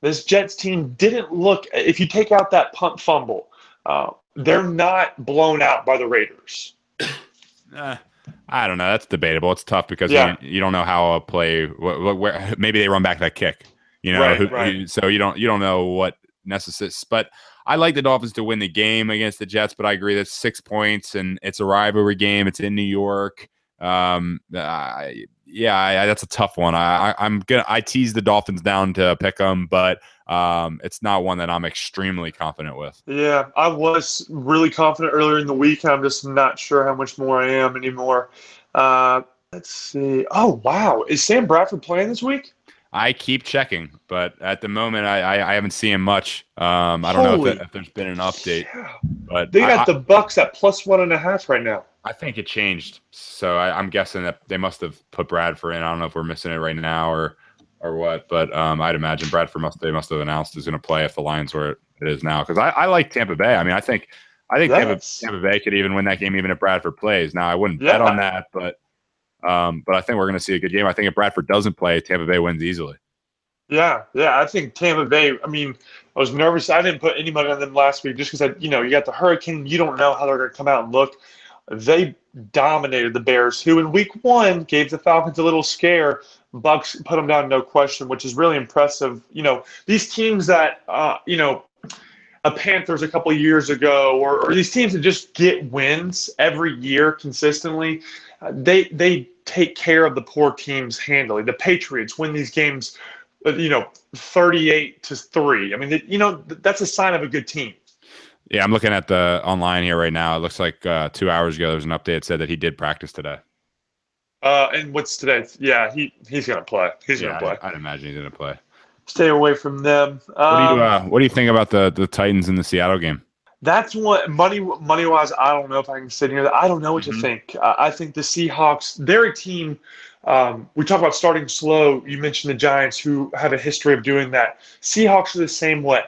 this Jets team didn't look. If you take out that punt fumble, uh, they're not blown out by the Raiders. Uh, I don't know. That's debatable. It's tough because yeah. you, you, don't know how a play. Where, where, maybe they run back that kick. You know, right, right. so you don't you don't know what necessary. But I like the Dolphins to win the game against the Jets. But I agree that's six points and it's a rivalry game. It's in New York. Um, yeah, I, that's a tough one. I, I am gonna I tease the Dolphins down to pick them, but um, it's not one that I'm extremely confident with. Yeah, I was really confident earlier in the week. I'm just not sure how much more I am anymore. Uh, let's see. Oh wow, is Sam Bradford playing this week? I keep checking, but at the moment, I I, I haven't seen much. Um, I don't Holy know if, if, there's been an update, yeah. but they got I, the Bucks at plus one and a half right now. I think it changed, so I, am guessing that they must have put Bradford in. I don't know if we're missing it right now or or what, but um, I'd imagine Bradford must they must have announced is going to play if the Lions were it is now because I, I like Tampa Bay. I mean, I think I think Tampa, Tampa, Bay could even win that game even if Bradford plays. Now I wouldn't yeah. bet on that, but um, but I think we're going to see a good game. I think if Bradford doesn't play, Tampa Bay wins easily. Yeah, yeah. I think Tampa Bay. I mean, I was nervous. I didn't put any money on them last week just because I, you know, you got the hurricane. You don't know how they're going to come out and look. They dominated the Bears, who in Week One gave the Falcons a little scare. Bucks put them down, no question, which is really impressive. You know, these teams that, uh, you know, a Panthers a couple years ago, or, or these teams that just get wins every year consistently, uh, they they take care of the poor teams handily. The Patriots win these games uh, you know, 38 to 3. I mean, you know, that's a sign of a good team. Yeah, I'm looking at the online here right now. It looks like uh, two hours ago there was an update that said that he did practice today. Uh, and what's today? Yeah, he he's gonna play. He's yeah, gonna play. I'd, I'd, imagine he's gonna play. Stay away from them. Um, what do you uh, What do you think about the the Titans in the Seattle game? That's what money money wise. I don't know if I can sit here. I don't know what mm-hmm. to think. I think the Seahawks. They're a team um, we talk about starting slow. You mentioned the Giants, who have a history of doing that. Seahawks are the same way.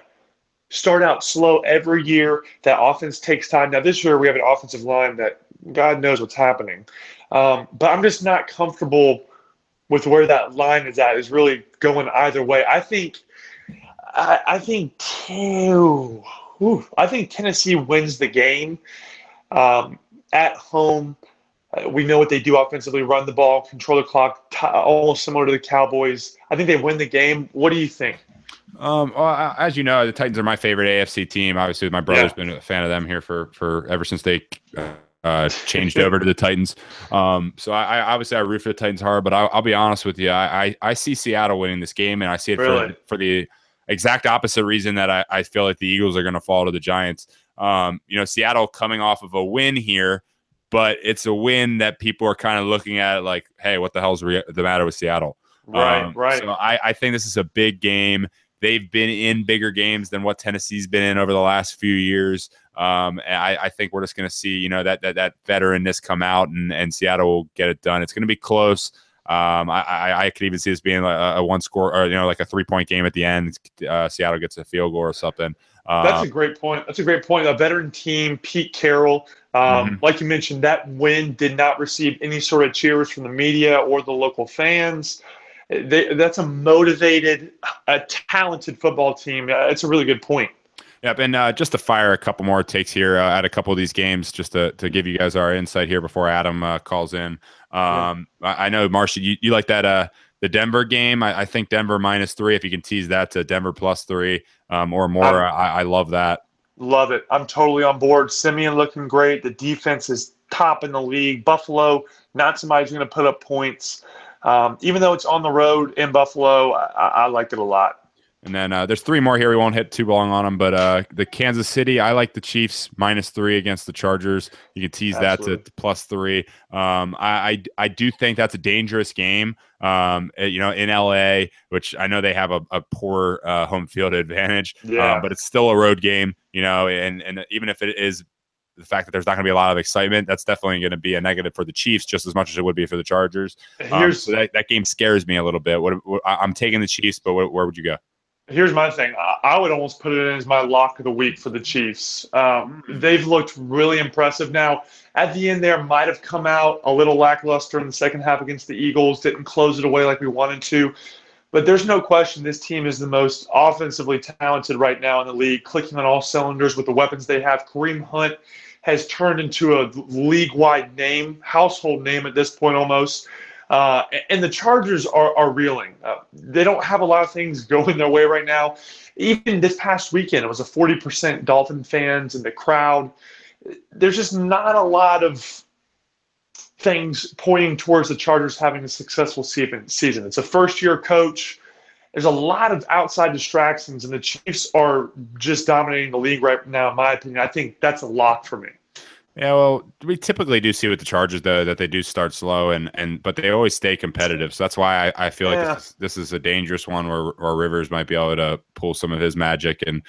Start out slow every year. That offense takes time. Now, this year we have an offensive line that God knows what's happening. Um, but I'm just not comfortable with where that line is at. Is really going either way. I think. I, I think. I think Tennessee wins the game um, at home. Uh, we know what they do offensively run the ball, control the clock, t- almost similar to the Cowboys. I think they win the game. What do you think? Um, well, as you know, the Titans are my favorite AFC team. Obviously, my brother's yeah. been a fan of them here for for ever since they uh, changed over to the Titans. Um, so I, I, obviously I root for the Titans hard, but I'll, I'll be honest with you, I, I, I see Seattle winning this game, and I see it really? for for the exact opposite reason that I, I feel like the Eagles are going to fall to the Giants. Um, you know, Seattle coming off of a win here but it's a win that people are kind of looking at like, hey, what the hell's re- the matter with Seattle? Right, um, right. So I, I think this is a big game. They've been in bigger games than what Tennessee's been in over the last few years. Um, I, I think we're just going to see, you know, that that that veteranness come out, and and Seattle will get it done. It's going to be close. Um, I, I, I could even see this being a, a, one score or you know like a three point game at the end. Uh, Seattle gets a field goal or something. That's a um, great point. That's a great point. A veteran team, Pete Carroll, um, mm-hmm. like you mentioned, that win did not receive any sort of cheers from the media or the local fans. They, that's a motivated, a talented football team. Uh, it's a really good point. Yep, and uh, just to fire a couple more takes here uh, at a couple of these games, just to, to give you guys our insight here before Adam uh, calls in. Um, yeah. I, I, know, Marcia, you, you like that uh, the Denver game. I, I, think Denver minus three. If you can tease that to Denver plus three um, or more, I, I, love that. Love it. I'm totally on board. Siemian looking great. The defense is top in the league. Buffalo, not somebody's going to put up points. Um, even though it's on the road in Buffalo, I, I like it a lot. And then uh, there's three more here. We won't hit too long on them, but uh, the Kansas City, I like the Chiefs minus three against the Chargers. You can tease Absolutely. that to, plus three. Um, I, I, I do think that's a dangerous game. Um, eh, you know, in LA, which I know they have a, a poor uh, home field advantage, um, yeah. but it's still a road game. You know, and and even if it is the fact that there's not going to be a lot of excitement, that's definitely going to be a negative for the Chiefs just as much as it would be for the Chargers. Um, so that, that game scares me a little bit. What, what, I'm taking the Chiefs, but what, where would you go? Here's my thing. I would almost put it in as my lock of the week for the Chiefs. Um, they've looked really impressive. Now, at the end, there might have come out a little lackluster in the second half against the Eagles. Didn't close it away like we wanted to. But there's no question this team is the most offensively talented right now in the league, clicking on all cylinders with the weapons they have. Kareem Hunt has turned into a league wide name, household name at this point almost. Uh, and the Chargers are, are reeling. Uh, they don't have a lot of things going their way right now. Even this past weekend, it was a 40% Dolphin fans in the crowd. There's just not a lot of things pointing towards the Chargers having a successful season. It's a first year coach. There's a lot of outside distractions, and the Chiefs are just dominating the league right now, in my opinion. I think that's a lock for me. Yeah, well, we typically do see with the Chargers though that they do start slow and and but they always stay competitive. So that's why I, I feel yeah. like this is, this is a dangerous one where where Rivers might be able to pull some of his magic and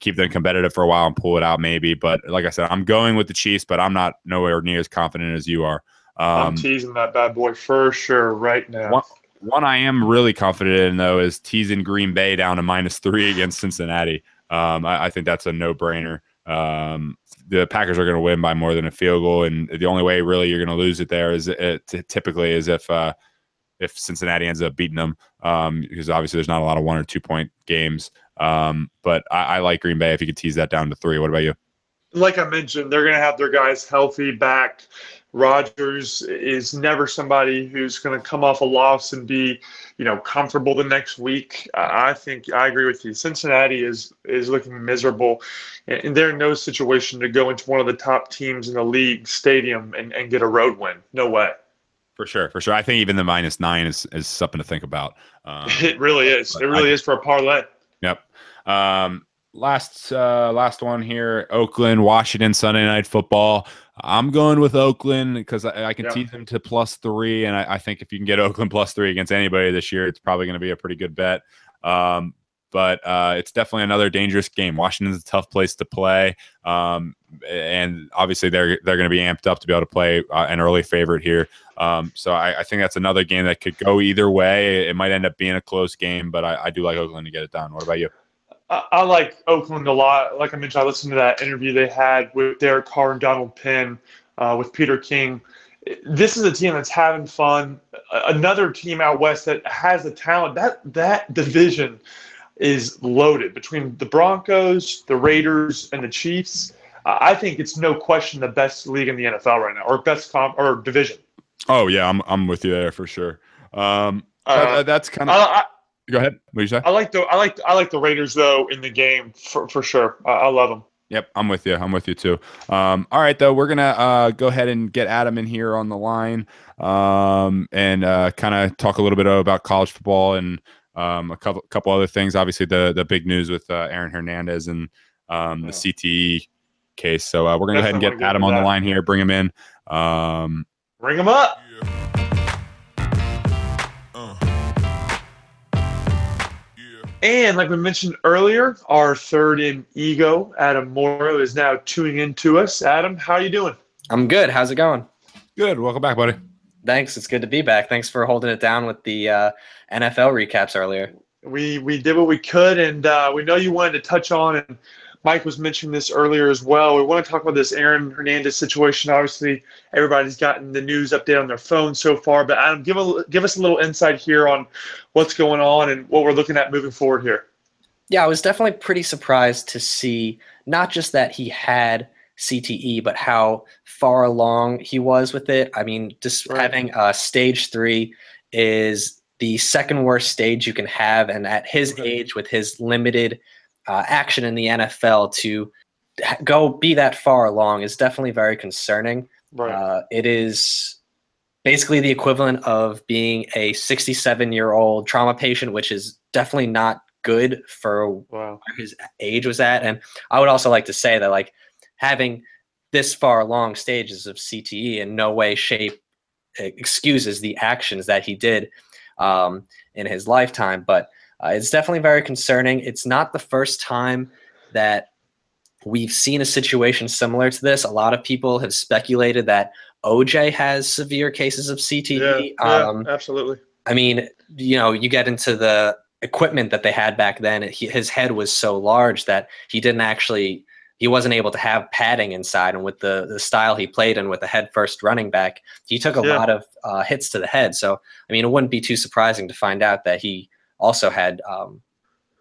keep them competitive for a while and pull it out maybe. But like I said, I'm going with the Chiefs, but I'm not nowhere near as confident as you are. Um, I'm teasing that bad boy for sure right now. One, one I am really confident in though is teasing Green Bay down to minus three against Cincinnati. Um, I, I, think that's a no brainer. Um, the Packers are going to win by more than a field goal, and the only way really you're going to lose it there is it, typically is if uh, if Cincinnati ends up beating them, um, because obviously there's not a lot of one or two point games. Um, but I, I, like Green Bay if you could tease that down to three. What about you? Like I mentioned, they're going to have their guys healthy back. Rodgers is never somebody who's going to come off a loss and be, you know, comfortable the next week. I think I agree with you. Cincinnati is is looking miserable, and they're in no situation to go into one of the top teams in the league stadium and, and get a road win. No way. For sure, for sure. I think even the minus nine is is something to think about. Um, it really is. It really I, is for a parlay. Yep. Um, last uh, last one here: Oakland, Washington, Sunday night football. I'm going with Oakland because I, I, can tease them to plus three, and I, I, think if you can get Oakland plus three against anybody this year, it's probably going to be a pretty good bet. Um, but uh, it's definitely another dangerous game. Washington's a tough place to play, um, and obviously they're they're going to be amped up to be able to play uh, an early favorite here. Um, so I, I, think that's another game that could go either way. It might end up being a close game, but I, I do like Oakland to get it done. What about you? I, like Oakland a lot. Like I mentioned, I listened to that interview they had with Derek Carr and Donald Penn uh, with Peter King. This is a team that's having fun. Another team out west that has the talent. That that division is loaded between the Broncos, the Raiders, and the Chiefs. Uh, I think it's no question the best league in the NFL right now, or best comp or division. Oh yeah, I'm I'm with you there for sure. Um, uh, that's kind of. Go ahead. What you say? I like the I like I like the Raiders though in the game for for sure. I, I love them. Yep, I'm with you. I'm with you too. Um, all right, though, we're gonna uh, go ahead and get Adam in here on the line um, and uh, kind of talk a little bit about college football and um, a couple couple other things. Obviously, the the big news with uh, Aaron Hernandez and um, the CTE case. So uh, we're gonna go ahead and get Adam on the line here. Bring him in. Um, Bring him up. And like we mentioned earlier, our third in ego, Adam Morrow, is now tuning in to us. Adam, how are you doing? I'm good. How's it going? Good. Welcome back, buddy. Thanks. It's good to be back. Thanks for holding it down with the uh, NFL recaps earlier. We we did what we could, and uh, we know you wanted to touch on and Mike was mentioning this earlier as well. We want to talk about this Aaron Hernandez situation. Obviously, everybody's gotten the news update on their phone so far, but Adam, give a give us a little insight here on what's going on and what we're looking at moving forward here. Yeah, I was definitely pretty surprised to see not just that he had CTE, but how far along he was with it. I mean, just right. having uh, stage three is the second worst stage you can have, and at his age, with his limited uh, action in the NFL to go be that far along is definitely very concerning. Right. Uh, it is basically the equivalent of being a 67 year old trauma patient, which is definitely not good for wow. where his age was at. And I would also like to say that like having this far along stages of CTE in no way, shape excuses the actions that he did um, in his lifetime. But uh, it's definitely very concerning. It's not the first time that we've seen a situation similar to this. A lot of people have speculated that OJ has severe cases of CTE. Yeah, yeah um, absolutely. I mean, you know, you get into the equipment that they had back then. He, his head was so large that he didn't actually he wasn't able to have padding inside. And with the the style he played and with the head first running back, he took a yeah. lot of uh, hits to the head. So I mean, it wouldn't be too surprising to find out that he also had. Um,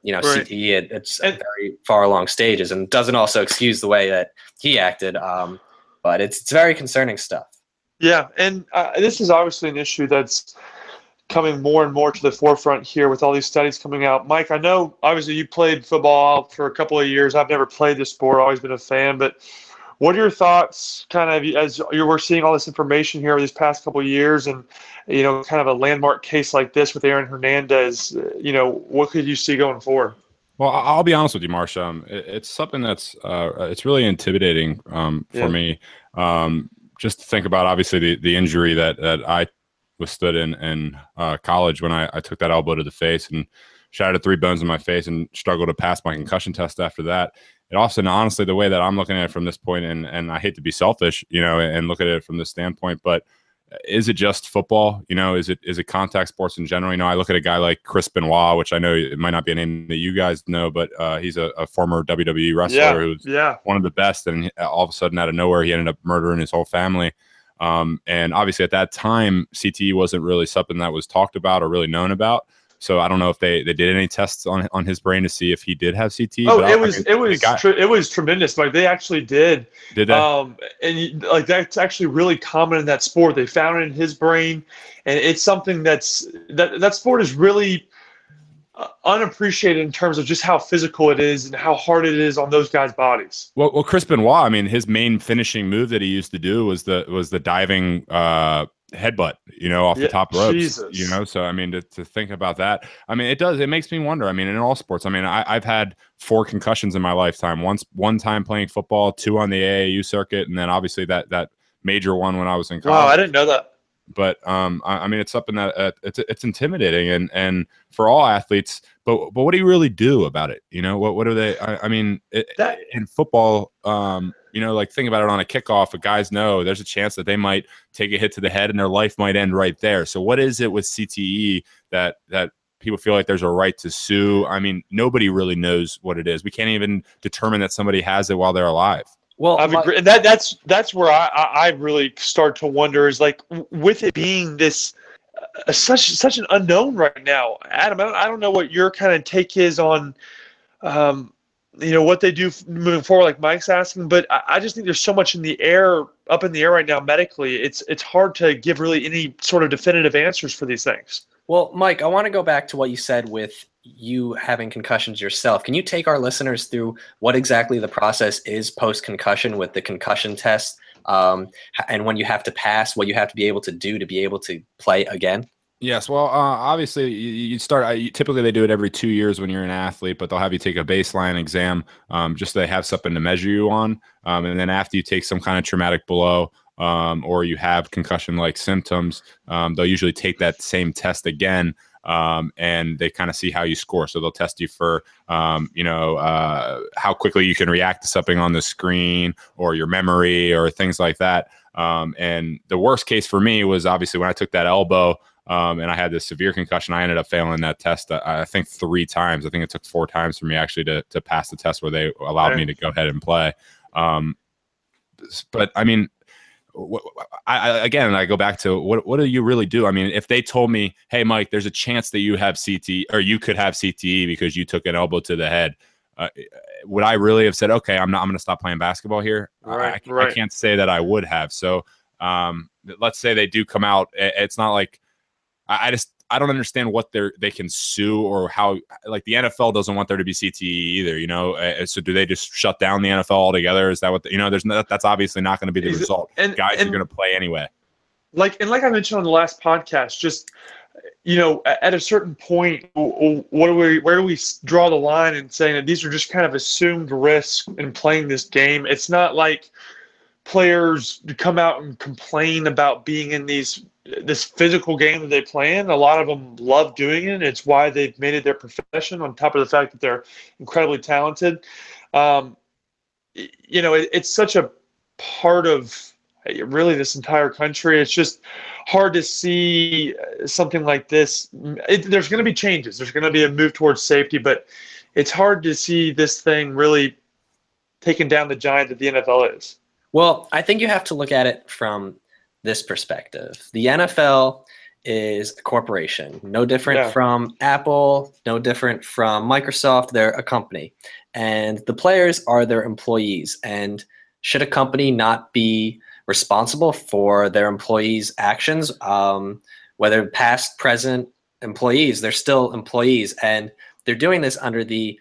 you know, right. CTE at, at and, very far along stages, and doesn't also excuse the way that he acted. Um, but it's it's very concerning stuff. Yeah, and uh, this is obviously an issue that's coming more and more to the forefront here with all these studies coming out. Mike, I know obviously you played football for a couple of years. I've never played the sport, always been a fan, but what are your thoughts kind of as you were seeing all this information here over these past couple of years and you know kind of a landmark case like this with Aaron Hernandez, you know, what could you see going forward? Well, I'll be honest with you, Marsha. Um, it's something that's uh, it's really intimidating um, for yeah. me. Um, just to think about obviously the, the injury that that I was stood in in uh, college when I, I took that elbow to the face and shattered three bones in my face and struggled to pass my concussion test after that. It often honestly, the way that I'm looking at it from this point, and and I hate to be selfish, you know, and look at it from this standpoint, but is it just football? You know, is it is it contact sports in general? You know, I look at a guy like Chris Benoit, which I know it might not be a name that you guys know, but uh, he's a, a, former WWE wrestler yeah, who's yeah. one of the best, and all of a sudden, out of nowhere, he ended up murdering his whole family. Um, and obviously, at that time, CTE wasn't really something that was talked about or really known about. So I don't know if they, they did any tests on on his brain to see if he did have CT. Oh, it was, it was it was it was tremendous. Like they actually did. Did they? Um, and like that's actually really common in that sport. They found it in his brain, and it's something that's that that sport is really uh, unappreciated in terms of just how physical it is and how hard it is on those guys' bodies. Well, well, Chris Benoit, I mean, his main finishing move that he used to do was the was the diving uh, headbutt, you know, off yeah, the top ropes. Jesus. You know, so I mean, to, to think about that, I mean, it does. It makes me wonder. I mean, in all sports, I mean, I, have had four concussions in my lifetime. Once, one time playing football, two on the AAU circuit, and then obviously that that major one when I was in college. Wow, I didn't know that but um, I, I, mean, it's something that uh, it's it's intimidating, and and for all athletes. But but what do you really do about it? You know, what what are they? I, I mean, it, that, in football, um, you know, like think about it on a kickoff. If guys know there's a chance that they might take a hit to the head and their life might end right there. So what is it with CTE that that people feel like there's a right to sue? I mean, nobody really knows what it is. We can't even determine that somebody has it while they're alive. Well, I agree. that that's that's where I, I really start to wonder is like with it being this such such an unknown right now, Adam. I don't, I don't know what your kind of take is on, um, you know, what they do moving forward. Like Mike's asking, but I, I just think there's so much in the air, up in the air right now medically. It's it's hard to give really any sort of definitive answers for these things. Well, Mike, I want to go back to what you said with you having concussions yourself. Can you take our listeners through what exactly the process is post concussion with the concussion test um, and when you have to pass, what you have to be able to do to be able to play again? Yes, well, uh, obviously, you, you start. Uh, typically, they do it every two years when you're an athlete, but they'll have you take a baseline exam um, just so they have something to measure you on. Um, and then after you take some kind of traumatic blow, um, or you have concussion like symptoms, um, they'll usually take that same test again. Um, and they kind of see how you score. So they'll test you for, um, you know, uh, how quickly you can react to something on the screen or your memory or things like that. Um, and the worst case for me was obviously when I took that elbow um, and I had this severe concussion. I ended up failing that test. Uh, I think three times. I think it took four times for me actually to to pass the test where they allowed right. me to go ahead and play. Um, but I mean, I, again, I go back to what what do you really do? I mean, if they told me, "Hey, Mike, there's a chance that you have CTE or you could have CTE because you took an elbow to the head," uh, would I really have said, "Okay, I'm not. I'm going to stop playing basketball here"? Right, I, right. I, can't say that I would have. So, um, let's say they do come out. It's not like I, I just I don't understand what they're they can sue or how like the NFL doesn't want there to be CTE either. You know, uh, so do they just shut down the NFL altogether? Is that what the, you know? There's no, that's obviously not going to be the result. And, Guys and, are going to play anyway. Like and like I mentioned on the last podcast, just you know, at a certain point, what do we where do we draw the line in saying that these are just kind of assumed risks in playing this game? It's not like players come out and complain about being in these this physical game that they play in. A lot of them love doing it. It's why they've made it their profession. On top of the fact that they're incredibly talented, um, you know, it, it's such a part of really this entire country. It's just hard to see uh, something like this. It, there's going to be changes. There's going to be a move towards safety, but it's hard to see this thing really taking down the giant that the NFL is. Well, I think you have to look at it from this perspective. The NFL is a corporation, no different yeah. from Apple, no different from Microsoft. They're a company, and the players are their employees. And should a company not be responsible for their employees' actions, um, whether past, present employees, they're still employees, and they're doing this under the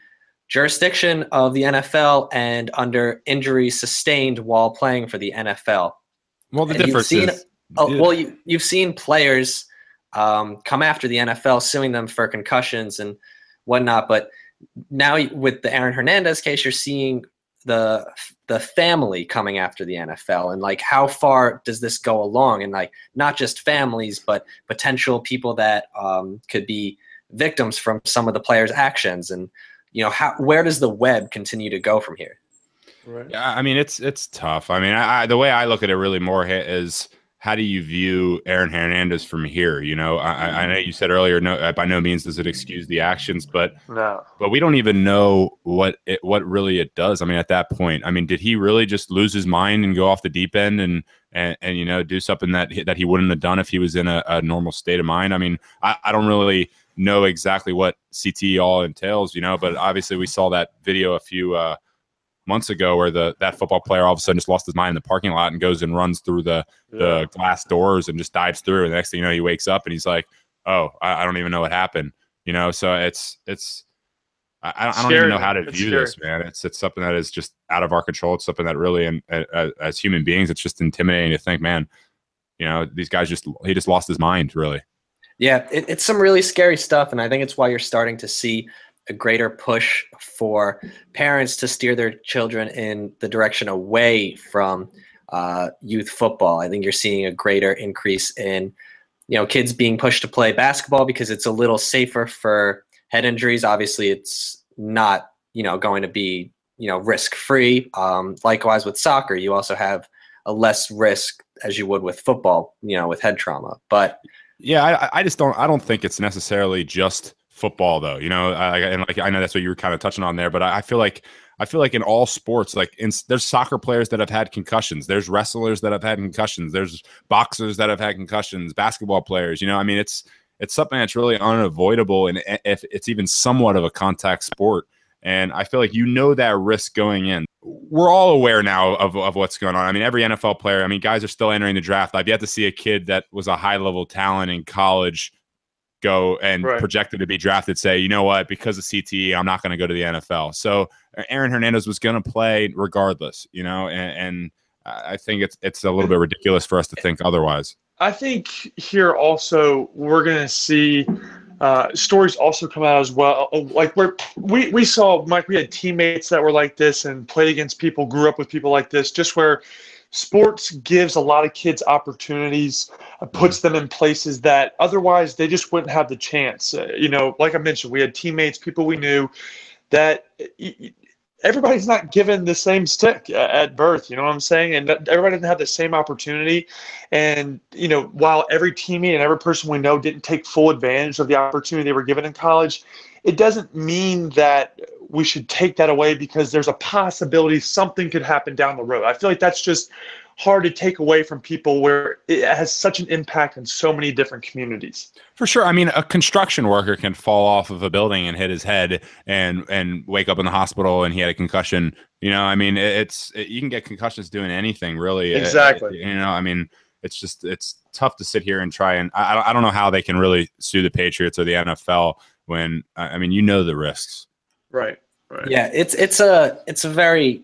jurisdiction of the NFL and under injuries sustained while playing for the NFL. Well, the and difference seen, is, oh, yeah. well, you, you've seen players um, come after the NFL, suing them for concussions and whatnot. But now with the Aaron Hernandez case, you're seeing the the family coming after the NFL and like how far does this go along and like not just families but potential people that um, could be victims from some of the players' actions and you know how where does the web continue to go from here? Right. Yeah, I mean it's it's tough. I mean, I, the way I look at it really more is how do you view Aaron Hernandez from here? You know, I, I know you said earlier, no, uh, by no means does it excuse the actions, but no. but we don't even know what it, what really it does. I mean, at that point, I mean, did he really just lose his mind and go off the deep end and and, and you know do something that that he wouldn't have done if he was in a, a normal state of mind? I mean, I, I don't really know exactly what CT all entails, you know, but obviously we saw that video a few uh, months ago where the that football player all of a sudden just lost his mind in the parking lot and goes and runs through the yeah. the glass doors and just dives through. And the next thing you know, he wakes up and he's like, "Oh, I, I don't even know what happened." You know, so it's it's I, I don't even know how to it's view scary. this, man. It's it's something that is just out of our control. It's something that really, and as, as human beings, it's just intimidating to think, man. You know, these guys just he just lost his mind, really. Yeah, it, it's some really scary stuff, and I think it's why you're starting to see a greater push for parents to steer their children in the direction away from uh, youth football. I think you're seeing a greater increase in you know kids being pushed to play basketball because it's a little safer for head injuries. Obviously, it's not you know going to be you know risk free. Um, likewise with soccer, you also have a less risk as you would with football. You know with head trauma, but yeah, I, I just don't. I don't think it's necessarily just football though you know I, and like i know that's what you were kind of touching on there but I, I feel like i feel like in all sports like in, there's soccer players that have had concussions there's wrestlers that have had concussions there's boxers that have had concussions basketball players you know i mean it's it's something that's really unavoidable and if it's even somewhat of a contact sport and i feel like you know that risk going in we're all aware now of, of what's going on. I mean, every NFL player, I mean, guys are still entering the draft. I've yet to see a kid that was a high level talent in college go and right. projected to be drafted say, you know what, because of CTE, I'm not going to go to the NFL. So Aaron Hernandez was going to play regardless, you know, and, and I think it's it's a little bit ridiculous for us to think otherwise. I think here also we're going to see uh, stories also come out as well. Like where we we saw Mike, we had teammates that were like this and played against people, grew up with people like this, just where sports gives a lot of kids opportunities, uh, puts them in places that otherwise they just wouldn't have the chance. Uh, you know, like I mentioned, we had teammates, people we knew that everybody's not given the same stick at birth. You know what I'm saying? And everybody doesn't have the same opportunity. And, you know, while every teammate and every person we know didn't take full advantage of the opportunity they were given in college, it doesn't mean that we should take that away because there's a possibility something could happen down the road. I feel like that's just hard to take away from people where it has such an impact in so many different communities. For sure. I mean, a construction worker can fall off of a building and hit his head and and wake up in the hospital and he had a concussion. You know, I mean, it's it, you can get concussions doing anything really. Exactly. It, you know, I mean, it's just it's tough to sit here and try and I I don't know how they can really sue the Patriots or the NFL when I mean, you know the risks. Right. Right. Yeah, it's it's a it's a very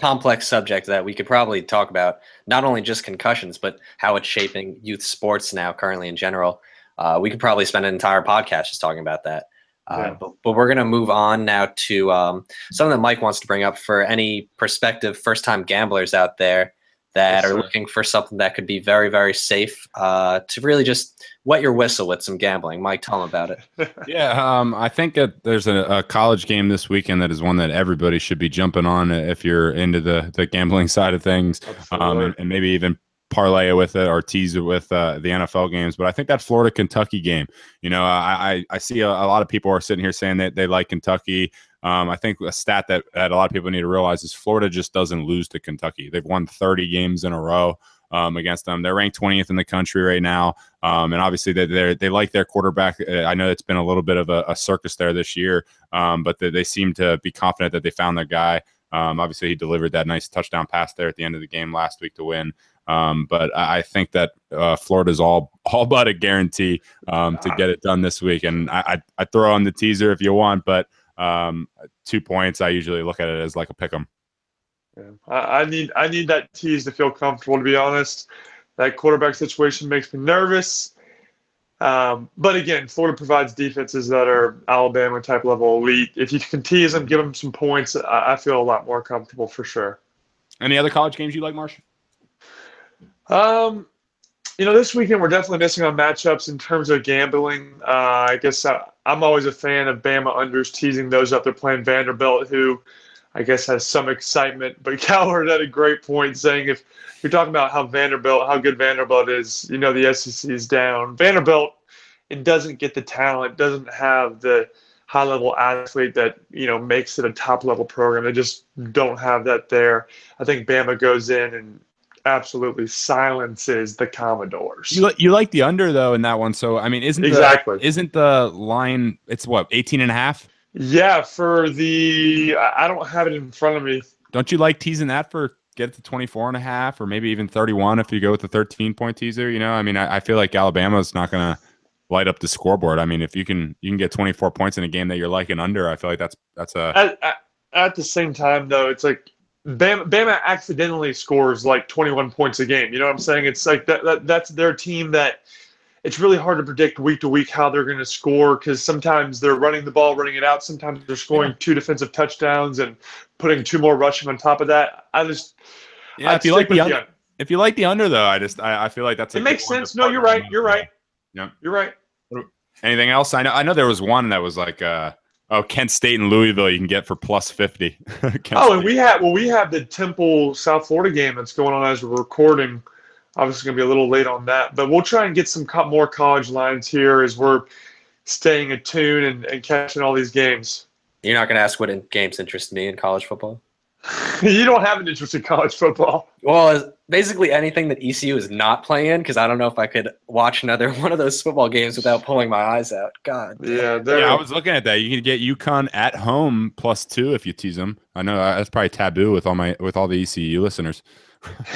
complex subject that we could probably talk about. Not only just concussions, but how it's shaping youth sports now, currently in general. Uh, we could probably spend an entire podcast just talking about that. Uh, yeah. but, but, we're going to move on now to um, something that Mike wants to bring up for any prospective first time gamblers out there. that yes, are looking for something that could be very, very safe uh, to really just wet your whistle with some gambling. Mike, tell them about it. yeah, um, I think that there's a, a, college game this weekend that is one that everybody should be jumping on if you're into the, the gambling side of things, um, and, and, maybe even parlay it with it or tease it with uh, the NFL games. But I think that Florida Kentucky game, you know, I, I, I see a, a, lot of people are sitting here saying that they like Kentucky. Um, I think a stat that, that a lot of people need to realize is Florida just doesn't lose to Kentucky. They've won 30 games in a row. Um, against them. They're ranked 20th in the country right now, um, and obviously they they like their quarterback. Uh, I know it's been a little bit of a, a circus there this year, um, but they, they, seem to be confident that they found their guy. Um, obviously, he delivered that nice touchdown pass there at the end of the game last week to win. Um, but I think that uh, Florida's all all but a guarantee um, to get it done this week. And I, I, I throw on the teaser if you want, but um, two points. I usually look at it as like a pick 'em. Yeah. I, I need I need that tease to feel comfortable. To be honest, that quarterback situation makes me nervous. Um, but again, Florida provides defenses that are Alabama type level elite. If you can tease them, give them some points, I, I feel a lot more comfortable for sure. Any other college games you like, Marsh? Um, you know, this weekend we're definitely missing on matchups in terms of gambling. Uh, I guess I, am always a fan of Bama unders teasing those up. They're playing Vanderbilt, who I guess has some excitement. But Cowherd had a great point saying if you're talking about how Vanderbilt, how good Vanderbilt is, you know, the SEC is down. Vanderbilt, it doesn't get the talent, doesn't have the high level athlete that, you know, makes it a top level program. They just don't have that there. I think Bama goes in and absolutely silences the Commodores. You, you like the under though in that one. So I mean, isn't exactly the, isn't the line? It's what 18 and a half. Yeah, for the I don't have it in front of me. Don't you like teasing that for get it to 24 and a half or maybe even 31 if you go with the 13 point teaser? You know, I mean, I, I feel like Alabama's not going to light up the scoreboard. I mean, if you can you can get 24 points in a game that you're liking under, I feel like that's that's a. At, at, at the same time, though, it's like Bama, Bama accidentally scores like 21 points a game. You know what I'm saying? It's like that, that that's their team that it's really hard to predict week to week how they're going to score because sometimes they're running the ball, running it out. Sometimes they're scoring yeah. two defensive touchdowns and putting two more rushing on top of that. I just yeah. I'd if you like the, under, the, if you like the under though, I just I, I feel like that's it makes sense. No, you're right. You're right. Yeah, you're right. Anything else? I know. I know there was one that was like. uh Oh, Kent State and Louisville you can get for plus fifty. oh, State. and we have well, we have the Temple South Florida game that's going on as we're recording. Obviously, going to be a little late on that, but we'll try and get some more college lines here as we're staying attuned and, and catching all these games. You're not going to ask what games interest me in college football. you don't have an interest in college football. Well, basically anything that ECU is not playing because I don't know if I could watch another one of those football games without pulling my eyes out. God. Yeah, yeah I was looking at that. You can get UConn at home plus two if you tease them. I know that's probably taboo with all my with all the ECU listeners.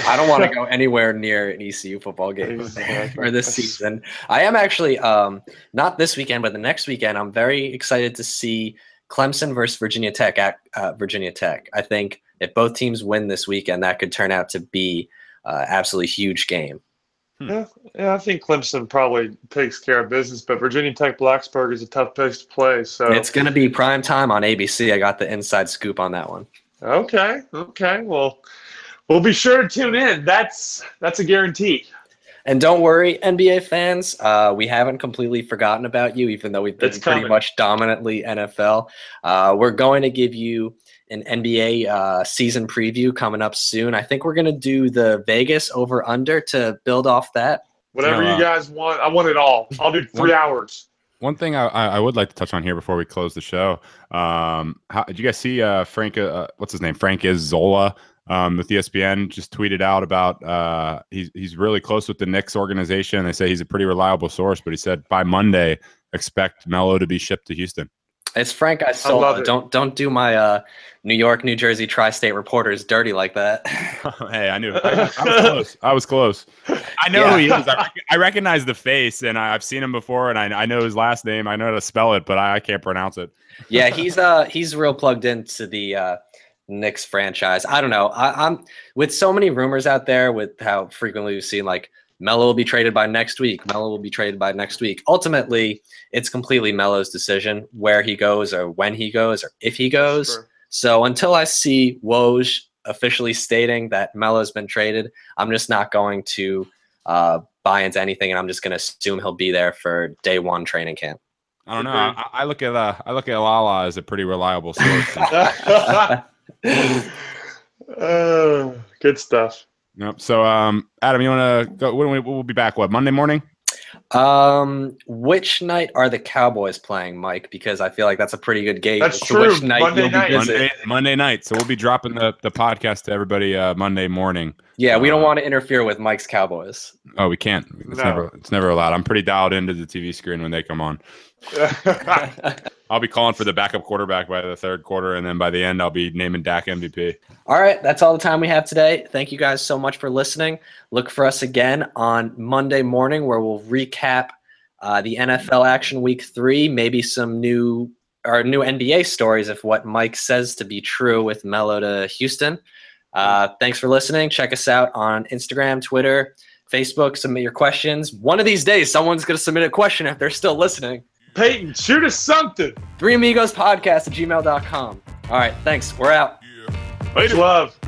I don't want to go anywhere near an ECU football game for this season. I am actually um, not this weekend, but the next weekend. I'm very excited to see Clemson versus Virginia Tech at uh, Virginia Tech. I think if both teams win this weekend, that could turn out to be uh, absolutely huge game. Hmm. Yeah, yeah, I think Clemson probably takes care of business, but Virginia Tech Blacksburg is a tough place to play. So it's going to be prime time on ABC. I got the inside scoop on that one. Okay, okay. Well, we'll be sure to tune in. That's that's a guarantee. And don't worry, NBA fans, uh, we haven't completely forgotten about you, even though we've been pretty much dominantly NFL. Uh, we're going to give you an NBA uh, season preview coming up soon. I think we're going to do the Vegas over under to build off that. Whatever you, know, you uh, guys want, I want it all. I'll do three one, hours. One thing I, I would like to touch on here before we close the show. Um, how, did you guys see uh, Frank? Uh, what's his name? Frank Isola um, with ESPN just tweeted out about uh, he's he's really close with the Knicks organization. They say he's a pretty reliable source, but he said by Monday expect Melo to be shipped to Houston. It's Frank Isola. Don't don't do my uh, New York, New Jersey tri-state reporters dirty like that. hey, I knew I, I, was close. I was close. I know yeah. who he is. I, I, recognize the face, and I, have seen him before, and I, I know his last name. I know how to spell it, but I, I can't pronounce it. yeah, he's uh he's real plugged into the uh, Knicks franchise. I don't know. I, am with so many rumors out there with how frequently we've seen like Melo will be traded by next week. Melo will be traded by next week. Ultimately, it's completely Melo's decision where he goes or when he goes or if he goes. Sure. So until I see Woj officially stating that Melo's been traded, I'm just not going to uh, buy into anything, and I'm just going to assume he'll be there for day one training camp. I don't know. I, I look at uh, I look at Lala as a pretty reliable source. uh, good stuff. Yep. So, um, Adam, you want to go? When we, we'll be back? What Monday morning? Um, which night are the Cowboys playing, Mike? Because I feel like that's a pretty good game. That's true. Which night Monday night. Monday, Monday, night. So we'll be dropping the, the podcast to everybody uh, Monday morning. Yeah, we don't uh, want to interfere with Mike's Cowboys. Oh, we can't. It's no. never it's never allowed. I'm pretty dialed into the TV screen when they come on. I'll be calling for the backup quarterback by the third quarter, and then by the end, I'll be naming Dak MVP. All right, that's all the time we have today. Thank you guys so much for listening. Look for us again on Monday morning, where we'll recap uh, the NFL action week three, maybe some new or new NBA stories if what Mike says to be true with Melo to Houston. Uh, thanks for listening. Check us out on Instagram, Twitter, Facebook. Submit your questions. One of these days, someone's going to submit a question if they're still listening. Peyton, shoot us something. Three Amigos Podcast at gmail.com. All right, thanks. We're out. Yeah. Much love.